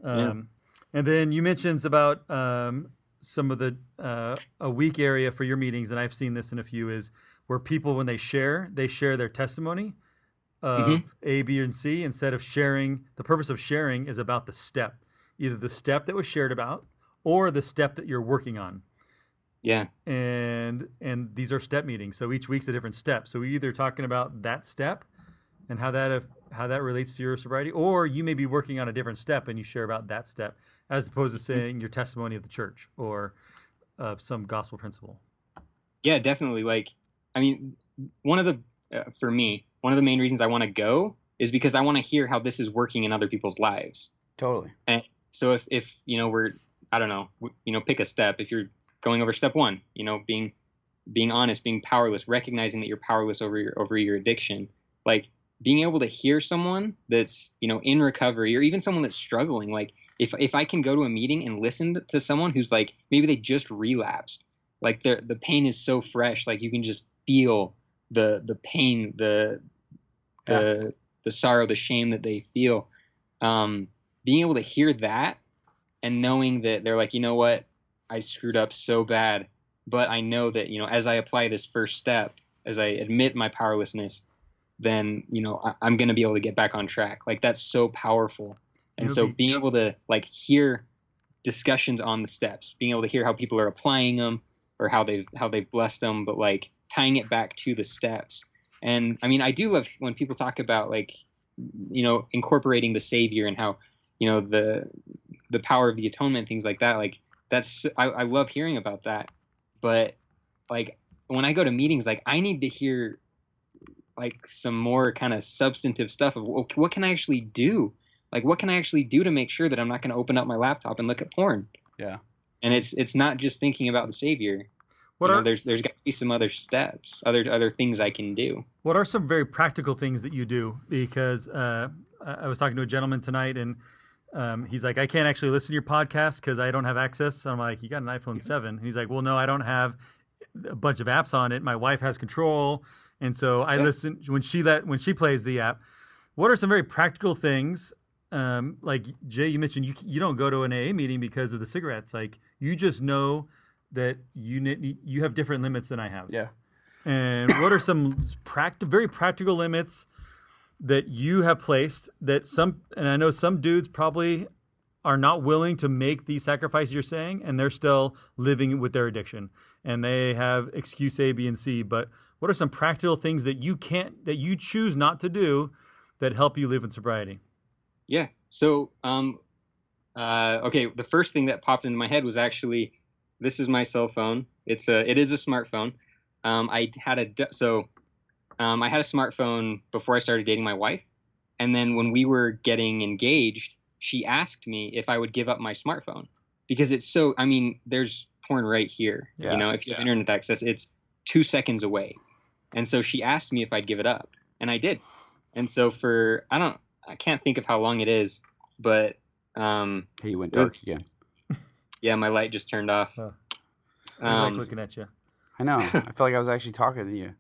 Um, And then you mentioned about um, some of the uh, a weak area for your meetings, and I've seen this in a few is where people when they share, they share their testimony of Mm-hmm. A, B, and C instead of sharing. The purpose of sharing is about the step, either the step that was shared about or the step that you're working on Yeah. and and these are step meetings. So each week's a different step. So we either talking about that step and how that if, how that relates to your sobriety, or you may be working on a different step and you share about that step, as opposed to saying your testimony of the church or of some gospel principle. Yeah, definitely. Like, I mean, one of the, uh, for me, one of the main reasons I want to go is because I want to hear how this is working in other people's lives. Totally. And so if if you know we're I don't know you know pick a step if you're going over step one you know being being honest being powerless recognizing that you're powerless over your over your addiction. Like being able to hear someone that's you know in recovery or even someone that's struggling like if if I can go to a meeting and listen to someone who's like maybe they just relapsed like the the pain is so fresh like you can just feel the the pain the the the sorrow the shame that they feel. Um being able to hear that and knowing that they're like you know what I screwed up so bad. But I know that you know as I apply this first step as I admit my powerlessness then you know I, I'm going to be able to get back on track. Like that's so powerful. And You'll so be- being able to like hear discussions on the steps being able to hear how people are applying them or how they've how they've blessed them but like tying it back to the steps. And i mean i do love when people talk about like you know incorporating the savior and how you know the the power of the atonement things like that. Like that's i, I love hearing about that. But like when i go to meetings like i need to hear like some more kind of substantive stuff of "Okay, what can i actually do? Like what can i actually do to make sure that i'm not going to open up my laptop and look at porn? Yeah. and it's it's not just thinking about the savior. What you know, are there's there's got to be some other steps other other things i can do. What are some very practical things that you do? Because uh, I I was talking to a gentleman tonight, and um, he's like, "I can't actually listen to your podcast because I don't have access." I'm like, "You got an iPhone 7?" He's like, "Well, no, I don't have a bunch of apps on it. My wife has control, and so I listen when she let when she plays the app." What are some very practical things? Um, like Jay, you mentioned you you don't go to an AA meeting because of the cigarettes. Like you just know that you you have different limits than I have. Yeah. And what are some pract- very practical limits that you have placed that some, and I know some dudes probably are not willing to make the sacrifice you're saying, and they're still living with their addiction, and they have excuse A, B, and C. But what are some practical things that you can't, that you choose not to do, that help you live in sobriety? Yeah. So, um, uh, okay, the first thing that popped into my head was actually, this is my cell phone. It's a, it is a smartphone. Um, I had a so, um, I had a smartphone before I started dating my wife, and then when we were getting engaged, she asked me if I would give up my smartphone because it's so. I mean, there's porn right here. Yeah. You know, if you have internet access, it's two seconds away, and so she asked me if I'd give it up, and I did. And so for I don't I can't think of how long it is, but um, hey, you went dark was- again. yeah, my light just turned off. Oh. I like Um, looking at you. I know. I felt like I was actually talking to you.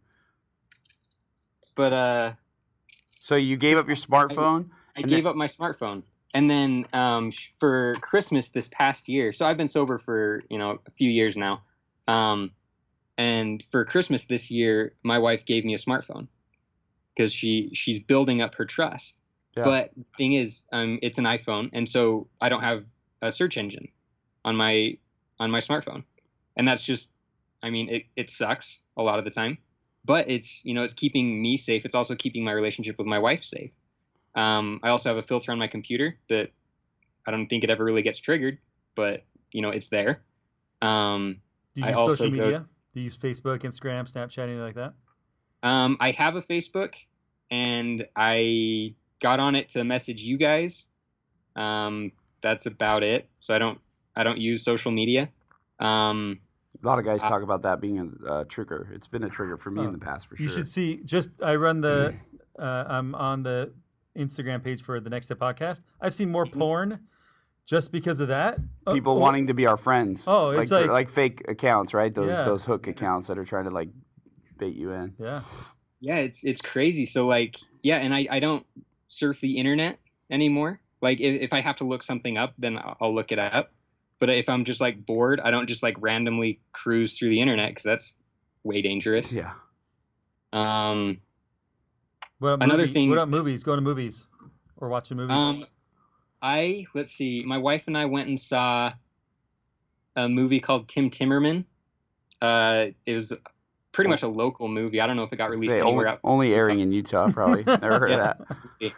But uh, So you gave up your smartphone? I And gave then- up my smartphone, and then um, for Christmas this past year, so I've been sober for you know a few years now, um, and for Christmas this year, my wife gave me a smartphone because she she's building up her trust. Yeah. But thing is, um, it's an iPhone, and so I don't have a search engine on my on my smartphone, and that's just, I mean, it it sucks a lot of the time, but it's you know it's keeping me safe. It's also keeping my relationship with my wife safe. Um, I also have a filter on my computer that I don't think it ever really gets triggered, but you know it's there. Um, Do you I use social go- media? Do you use Facebook, Instagram, Snapchat, anything like that? Um, I have a Facebook, and I got on it to message you guys. Um, that's about it. So I don't I don't use social media. Um, A lot of guys Uh, talk about that being a uh, trigger. It's been a trigger for me Oh. in the past, for sure. You should see. Just I run the. Uh, I'm on the Instagram page for the Next Step podcast. I've seen more porn just because of that. Oh, People oh, wanting to be our friends. Oh, it's like, like- fake accounts, right? Those Yeah. those hook accounts that are trying to like bait you in. Yeah. yeah, it's it's crazy. So like yeah, and I I don't surf the internet anymore. Like if, if I have to look something up, then I'll I'll look it up. But if I'm just like bored, I don't just like randomly cruise through the internet because that's way dangerous. Yeah. Um, What up, Another movie- thing- What up, movies? Going to movies or watching movies? Um, I let's see. My wife and I went and saw a movie called Tim Timmerman. Uh, it was pretty much a local movie. I don't know if it got released Say, anywhere only, else. only airing in Utah, probably. Never heard Yeah. of that.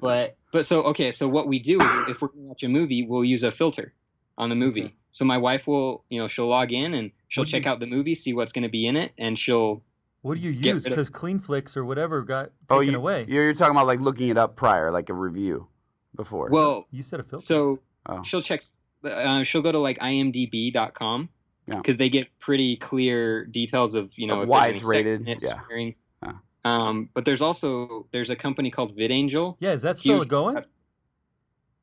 But but so okay. So what we do is if we're gonna watch a movie, we'll use a filter on the movie. Okay. So my wife will you know she'll log in and she'll check you- out the movie, see what's going to be in it, and she'll what do you use? rid of- Because CleanFlix or whatever got taken Oh, you, away. you're, you're talking about like looking it up prior, like a review before. well. you said a filter. So Oh. she'll check. Uh, she'll go to like IMDb.com Yeah. because they get pretty clear details of you know Of if why it's rated, yeah. swearing. Yeah. Um, but there's also there's a company called VidAngel. Yeah, is that still Huge- going?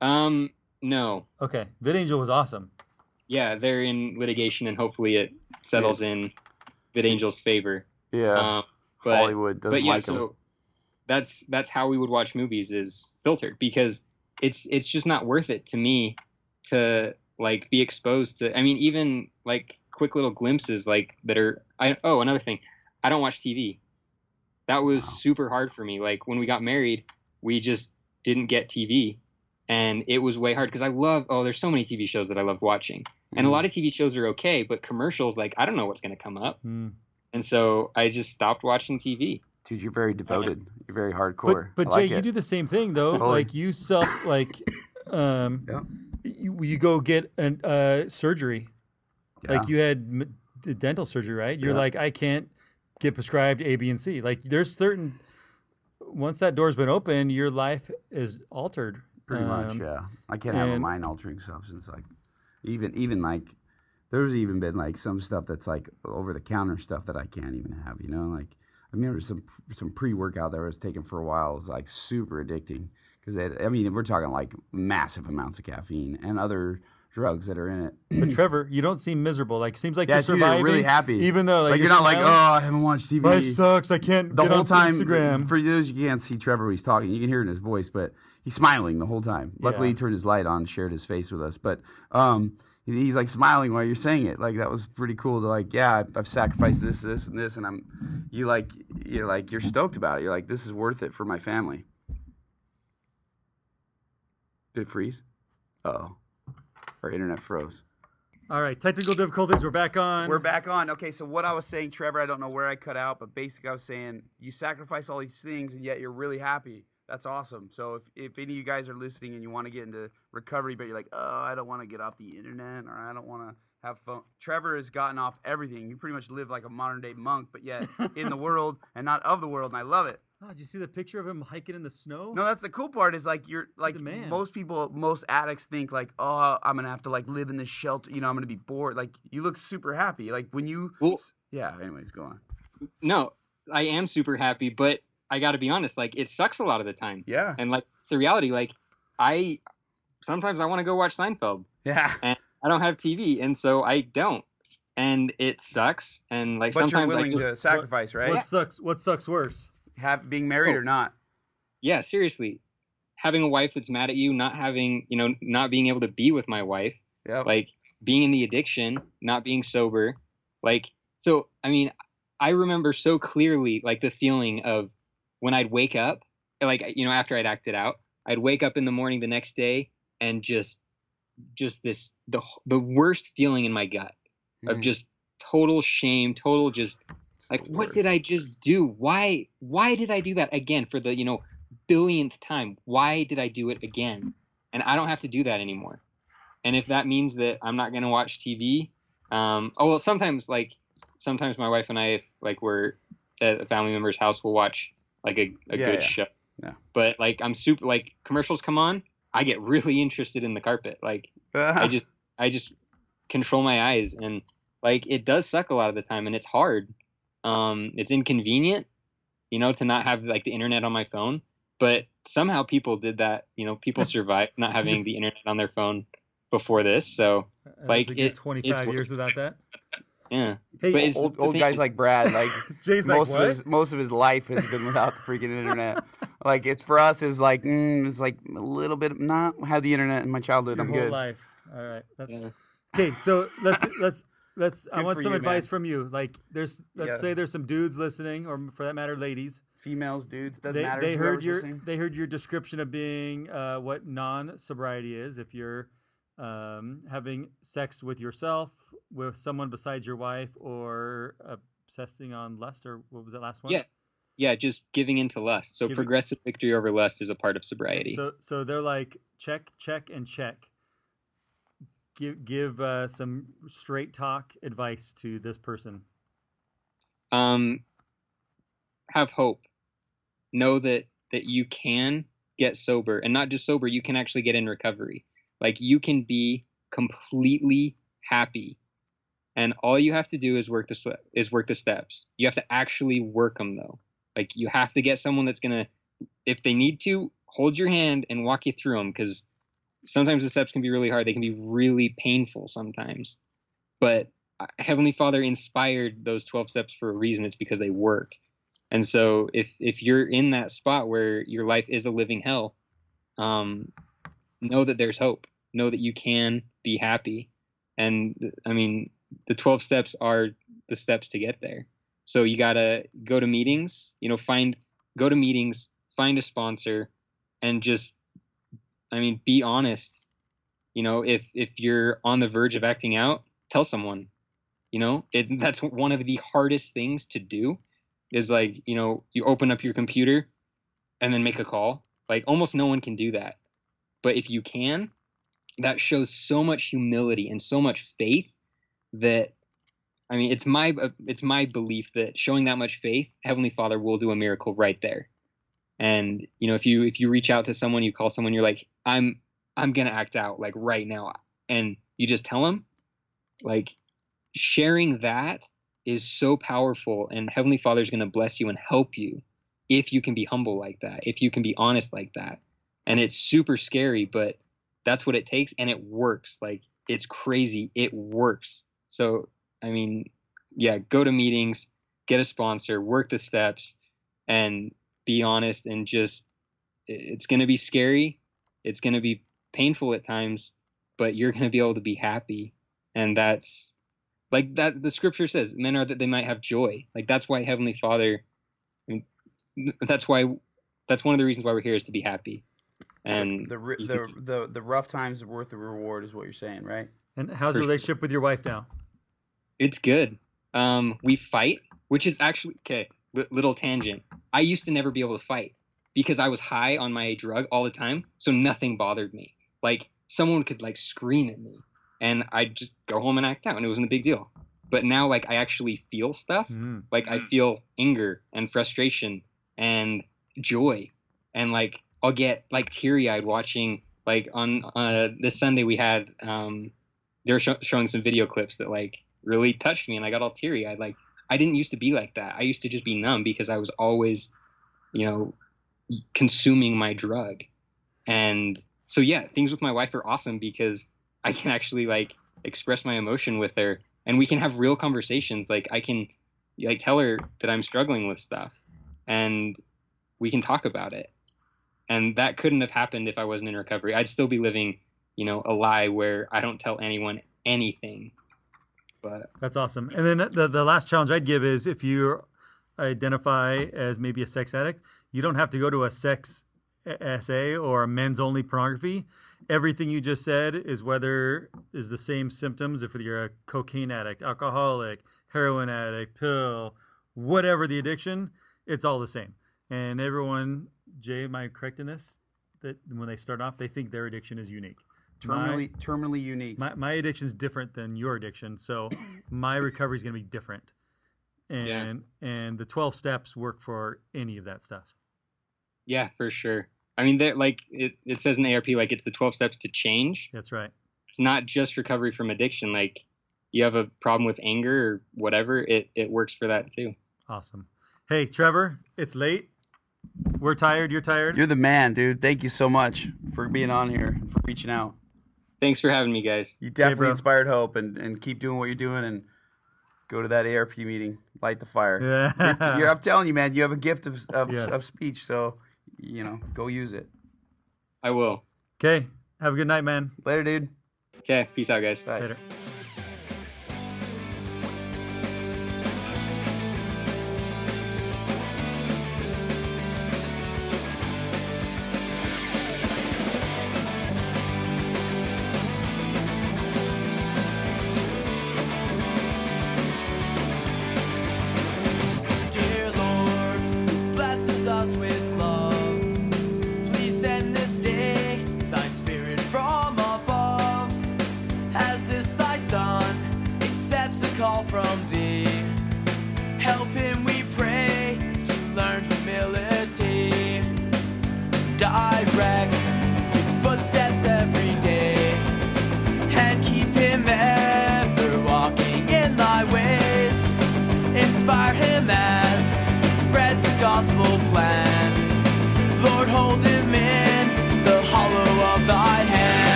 Um, no, Okay, VidAngel was awesome. yeah, they're in litigation and hopefully it settles in VidAngel's favor. Yeah. Um, but Hollywood doesn't but yeah, like 'em. so that's that's how we would watch movies is filtered because it's it's just not worth it to me to like be exposed to. I mean, even like quick little glimpses like that are. I oh another thing, I don't watch TV. That was super hard for me. Like when we got married, we just didn't get TV, and it was way hard because I love. Oh, there's so many TV shows that I love watching, and a Mhm. lot of TV shows are okay, but commercials like I don't know what's gonna come up, Hmm. and so I just stopped watching TV. Dude, you're very devoted. You're very hardcore. But but I Jay, like you do the same thing though. Totally. Like you self like um Yeah. you, you go get an uh surgery. Like you had m- d- dental surgery, right? You're Yeah. like I can't get prescribed A, B, and C. Like there's certain once that door's been open, your life is altered. Pretty much, Um, yeah. I can't have a mind altering substance. Like, even even like, there's even been like some stuff that's like over the counter stuff that I can't even have. You know, like I remember some some pre workout that I was taking for a while. It was like super addicting because I mean we're talking like massive amounts of caffeine and other drugs that are in it. But Trevor, you don't seem miserable. Like seems like Yeah, you're you're surviving. really happy. even though like, like you're, not like oh. I haven't watched TV. life sucks. I can't the get whole time Instagram. for those you can't see Trevor he's talking you can hear it in his voice but he's smiling the whole time luckily Yeah. he turned his light on shared his face with us but um he's like smiling while you're saying it like that was pretty cool to like yeah I've, sacrificed this this and this and I'm you like you're like you're stoked about it you're like this is worth it for my family did it freeze oh our internet froze All right, technical difficulties. We're back on. We're back on. Okay, so what I was saying, Trevor, I don't know where I cut out, but basically I was saying you sacrifice all these things and yet you're really happy. That's awesome. So if, if any of you guys are listening and you want to get into recovery, but you're like, oh, I don't want to get off the internet or I don't want to have fun. Trevor has gotten off everything. You pretty much live like a modern day monk, but yet in the world and not of the world, and I love it. Oh, did you see the picture of him hiking in the snow? No, that's the cool part. Is like you're like man. most people, most addicts think like, oh, I'm gonna have to like live in this shelter. You know, I'm gonna be bored. Like you look super happy. Like when you, Well- yeah. Anyways, go on. no, I am super happy, but I got to be honest, like it sucks a lot of the time. Yeah, And like it's the reality, like I sometimes I want to go watch Seinfeld. yeah. And I don't have TV, and so I don't. And it sucks. And like But you're sometimes I willing just, to sacrifice, right? What sucks? What sucks worse? Have being married Oh. or not? yeah, seriously, having a wife that's mad at you, not having you know, not being able to be with my wife, Yeah. like being in the addiction, not being sober, like so. I mean, I remember so clearly like the feeling of when I'd wake up, like you know, after I'd acted out, I'd wake up in the morning the next day and just, just this the the worst feeling in my gut of Mhm. just total shame, total just like what did I just do? Why why did I do that again for the you know billionth time? Why did I do it again? And I don't have to do that anymore. And if that means that I'm not gonna watch TV, um, oh well, sometimes like sometimes my wife and I, if like we're at a family member's house, we'll watch like a, a Yeah, good yeah. show. Yeah. But like I'm super like commercials come on, I get really interested in the carpet. Like I just I just control my eyes and like it does suck a lot of the time and it's hard. Um it's inconvenient, you know, to not have like the internet on my phone, but somehow people did that, you know, people survived not having the internet on their phone before this. So, Like, it- 25 years without that. Yeah. Hey, old old guys like Brad, like Jay's like, most what? of his most of his life has been without the freaking internet. Like it's for us is like mm, it's like a little bit not had the internet in my childhood. Your I'm whole good. life. All right. That- Yeah. Okay, so let's let's let's. I want some you, advice man. from you. Like, there's let's Yeah. say there's some dudes listening, or for that matter, ladies. Females, dudes, doesn't They, matter. they heard your listening. they heard your description of being uh, what non-sobriety is. If you're um, having sex with yourself, with someone besides your wife, or obsessing on lust, or what was that last one? Yeah. Yeah, just giving into lust. So Giving- progressive victory over lust is a part of sobriety. So so they're like check, check, and check. Give give uh, some straight talk advice to this person. um have hope know that that you can get sober and not just sober you can actually get in recovery Like you can be completely happy, and all you have to do is work the is work the steps. You have to actually work them though. Like you have to get someone that's gonna, if they need to, hold your hand and walk you through them because sometimes the steps can be really hard. They can be really painful sometimes, but uh, Heavenly Father inspired those 12 steps for a reason. It's because they work. And so if if you're in that spot where your life is a living hell, um, know that there's hope. Know that you can be happy. And I mean, the 12 steps are the steps to get there. So you got to go to meetings, you know, find go to meetings, find a sponsor and just I mean, be honest. You know, if if you're on the verge of acting out, tell someone. You know, it that's one of the hardest things to do is like, you know, you open up your computer and then make a call. Like almost no one can do that. But if you can, that shows so much humility and so much faith that I mean, it's my uh, it's my belief that showing that much faith, Heavenly Father will do a miracle right there. And you know, if you if you reach out to someone, you call someone, you're like, I'm I'm gonna act out like right now, and you just tell them, like, sharing that is so powerful, and Heavenly Father's gonna bless you and help you if you can be humble like that, if you can be honest like that, and it's super scary, but that's what it takes, and it works. Like it's crazy, it works. So I mean, yeah, go to meetings, get a sponsor, work the steps, and be honest and just it's going to be scary it's going to be painful at times but you're going to be able to be happy and that's like that the scripture says men are that they might have joy like that's why heavenly father I mean, that's why that's one of the reasons why we're here is to be happy and the ri- you the, the the rough times are worth the reward is what you're saying, right? And how's For the sure. relationship with your wife now? It's good. Um, we fight, which is actually okay. Li- little tangent. I used to never be able to fight because I was high on my drug all the time, so nothing bothered me. Like someone could like scream at me, and I'd just go home and act out, and it wasn't a big deal. But now, like, I actually feel stuff. Mm. Like I feel anger and frustration and joy, and like I'll get like teary eyed watching. Like on uh, this Sunday, we had um, they were sho- showing some video clips that like really touched me, and I got all teary I Like I didn't used to be like that. I used to just be numb because I was always, you know, consuming my drug, and so yeah, things with my wife are awesome because I can actually like express my emotion with her, and we can have real conversations. Like I can like tell her that I'm struggling with stuff, and we can talk about it. And that couldn't have happened if I wasn't in recovery. I'd still be living, you know, a lie where I don't tell anyone anything. But That's awesome. And then the, the last challenge I'd give is if you identify as maybe a sex addict, you don't have to go to a sex SA or a men's only pornography. Everything you just said is whether is the same symptoms if you're a cocaine addict, alcoholic, heroin addict, pill, whatever the addiction, it's all the same. And everyone, Jay, am I correct in this? That when they start off, they think their addiction is unique. My- Terminally terminally unique. my my addiction is different than your addiction, so my recovery is going to be different. And and the twelve steps work for any of that stuff. yeah, for sure. I mean, there like it, it says in ARP, like it's the 12 steps to change. That's right. It's not just recovery from addiction. Like you have a problem with anger or whatever, it, it works for that too. Awesome. Hey, Trevor, it's late. We're tired. You're tired. You're the man, dude. Thank you so much for being on here and for reaching out. Thanks for having me, guys. You definitely bro. inspired hope and, and keep doing what you're doing and go to that ARP meeting. Light the fire. Yeah. You're- you're- I'm telling you, man, you have a gift of, of, Yes. of speech, so, you know, go use it. I will. okay. Have a good night, man. Later, dude. Okay, peace out, guys. Bye. Later.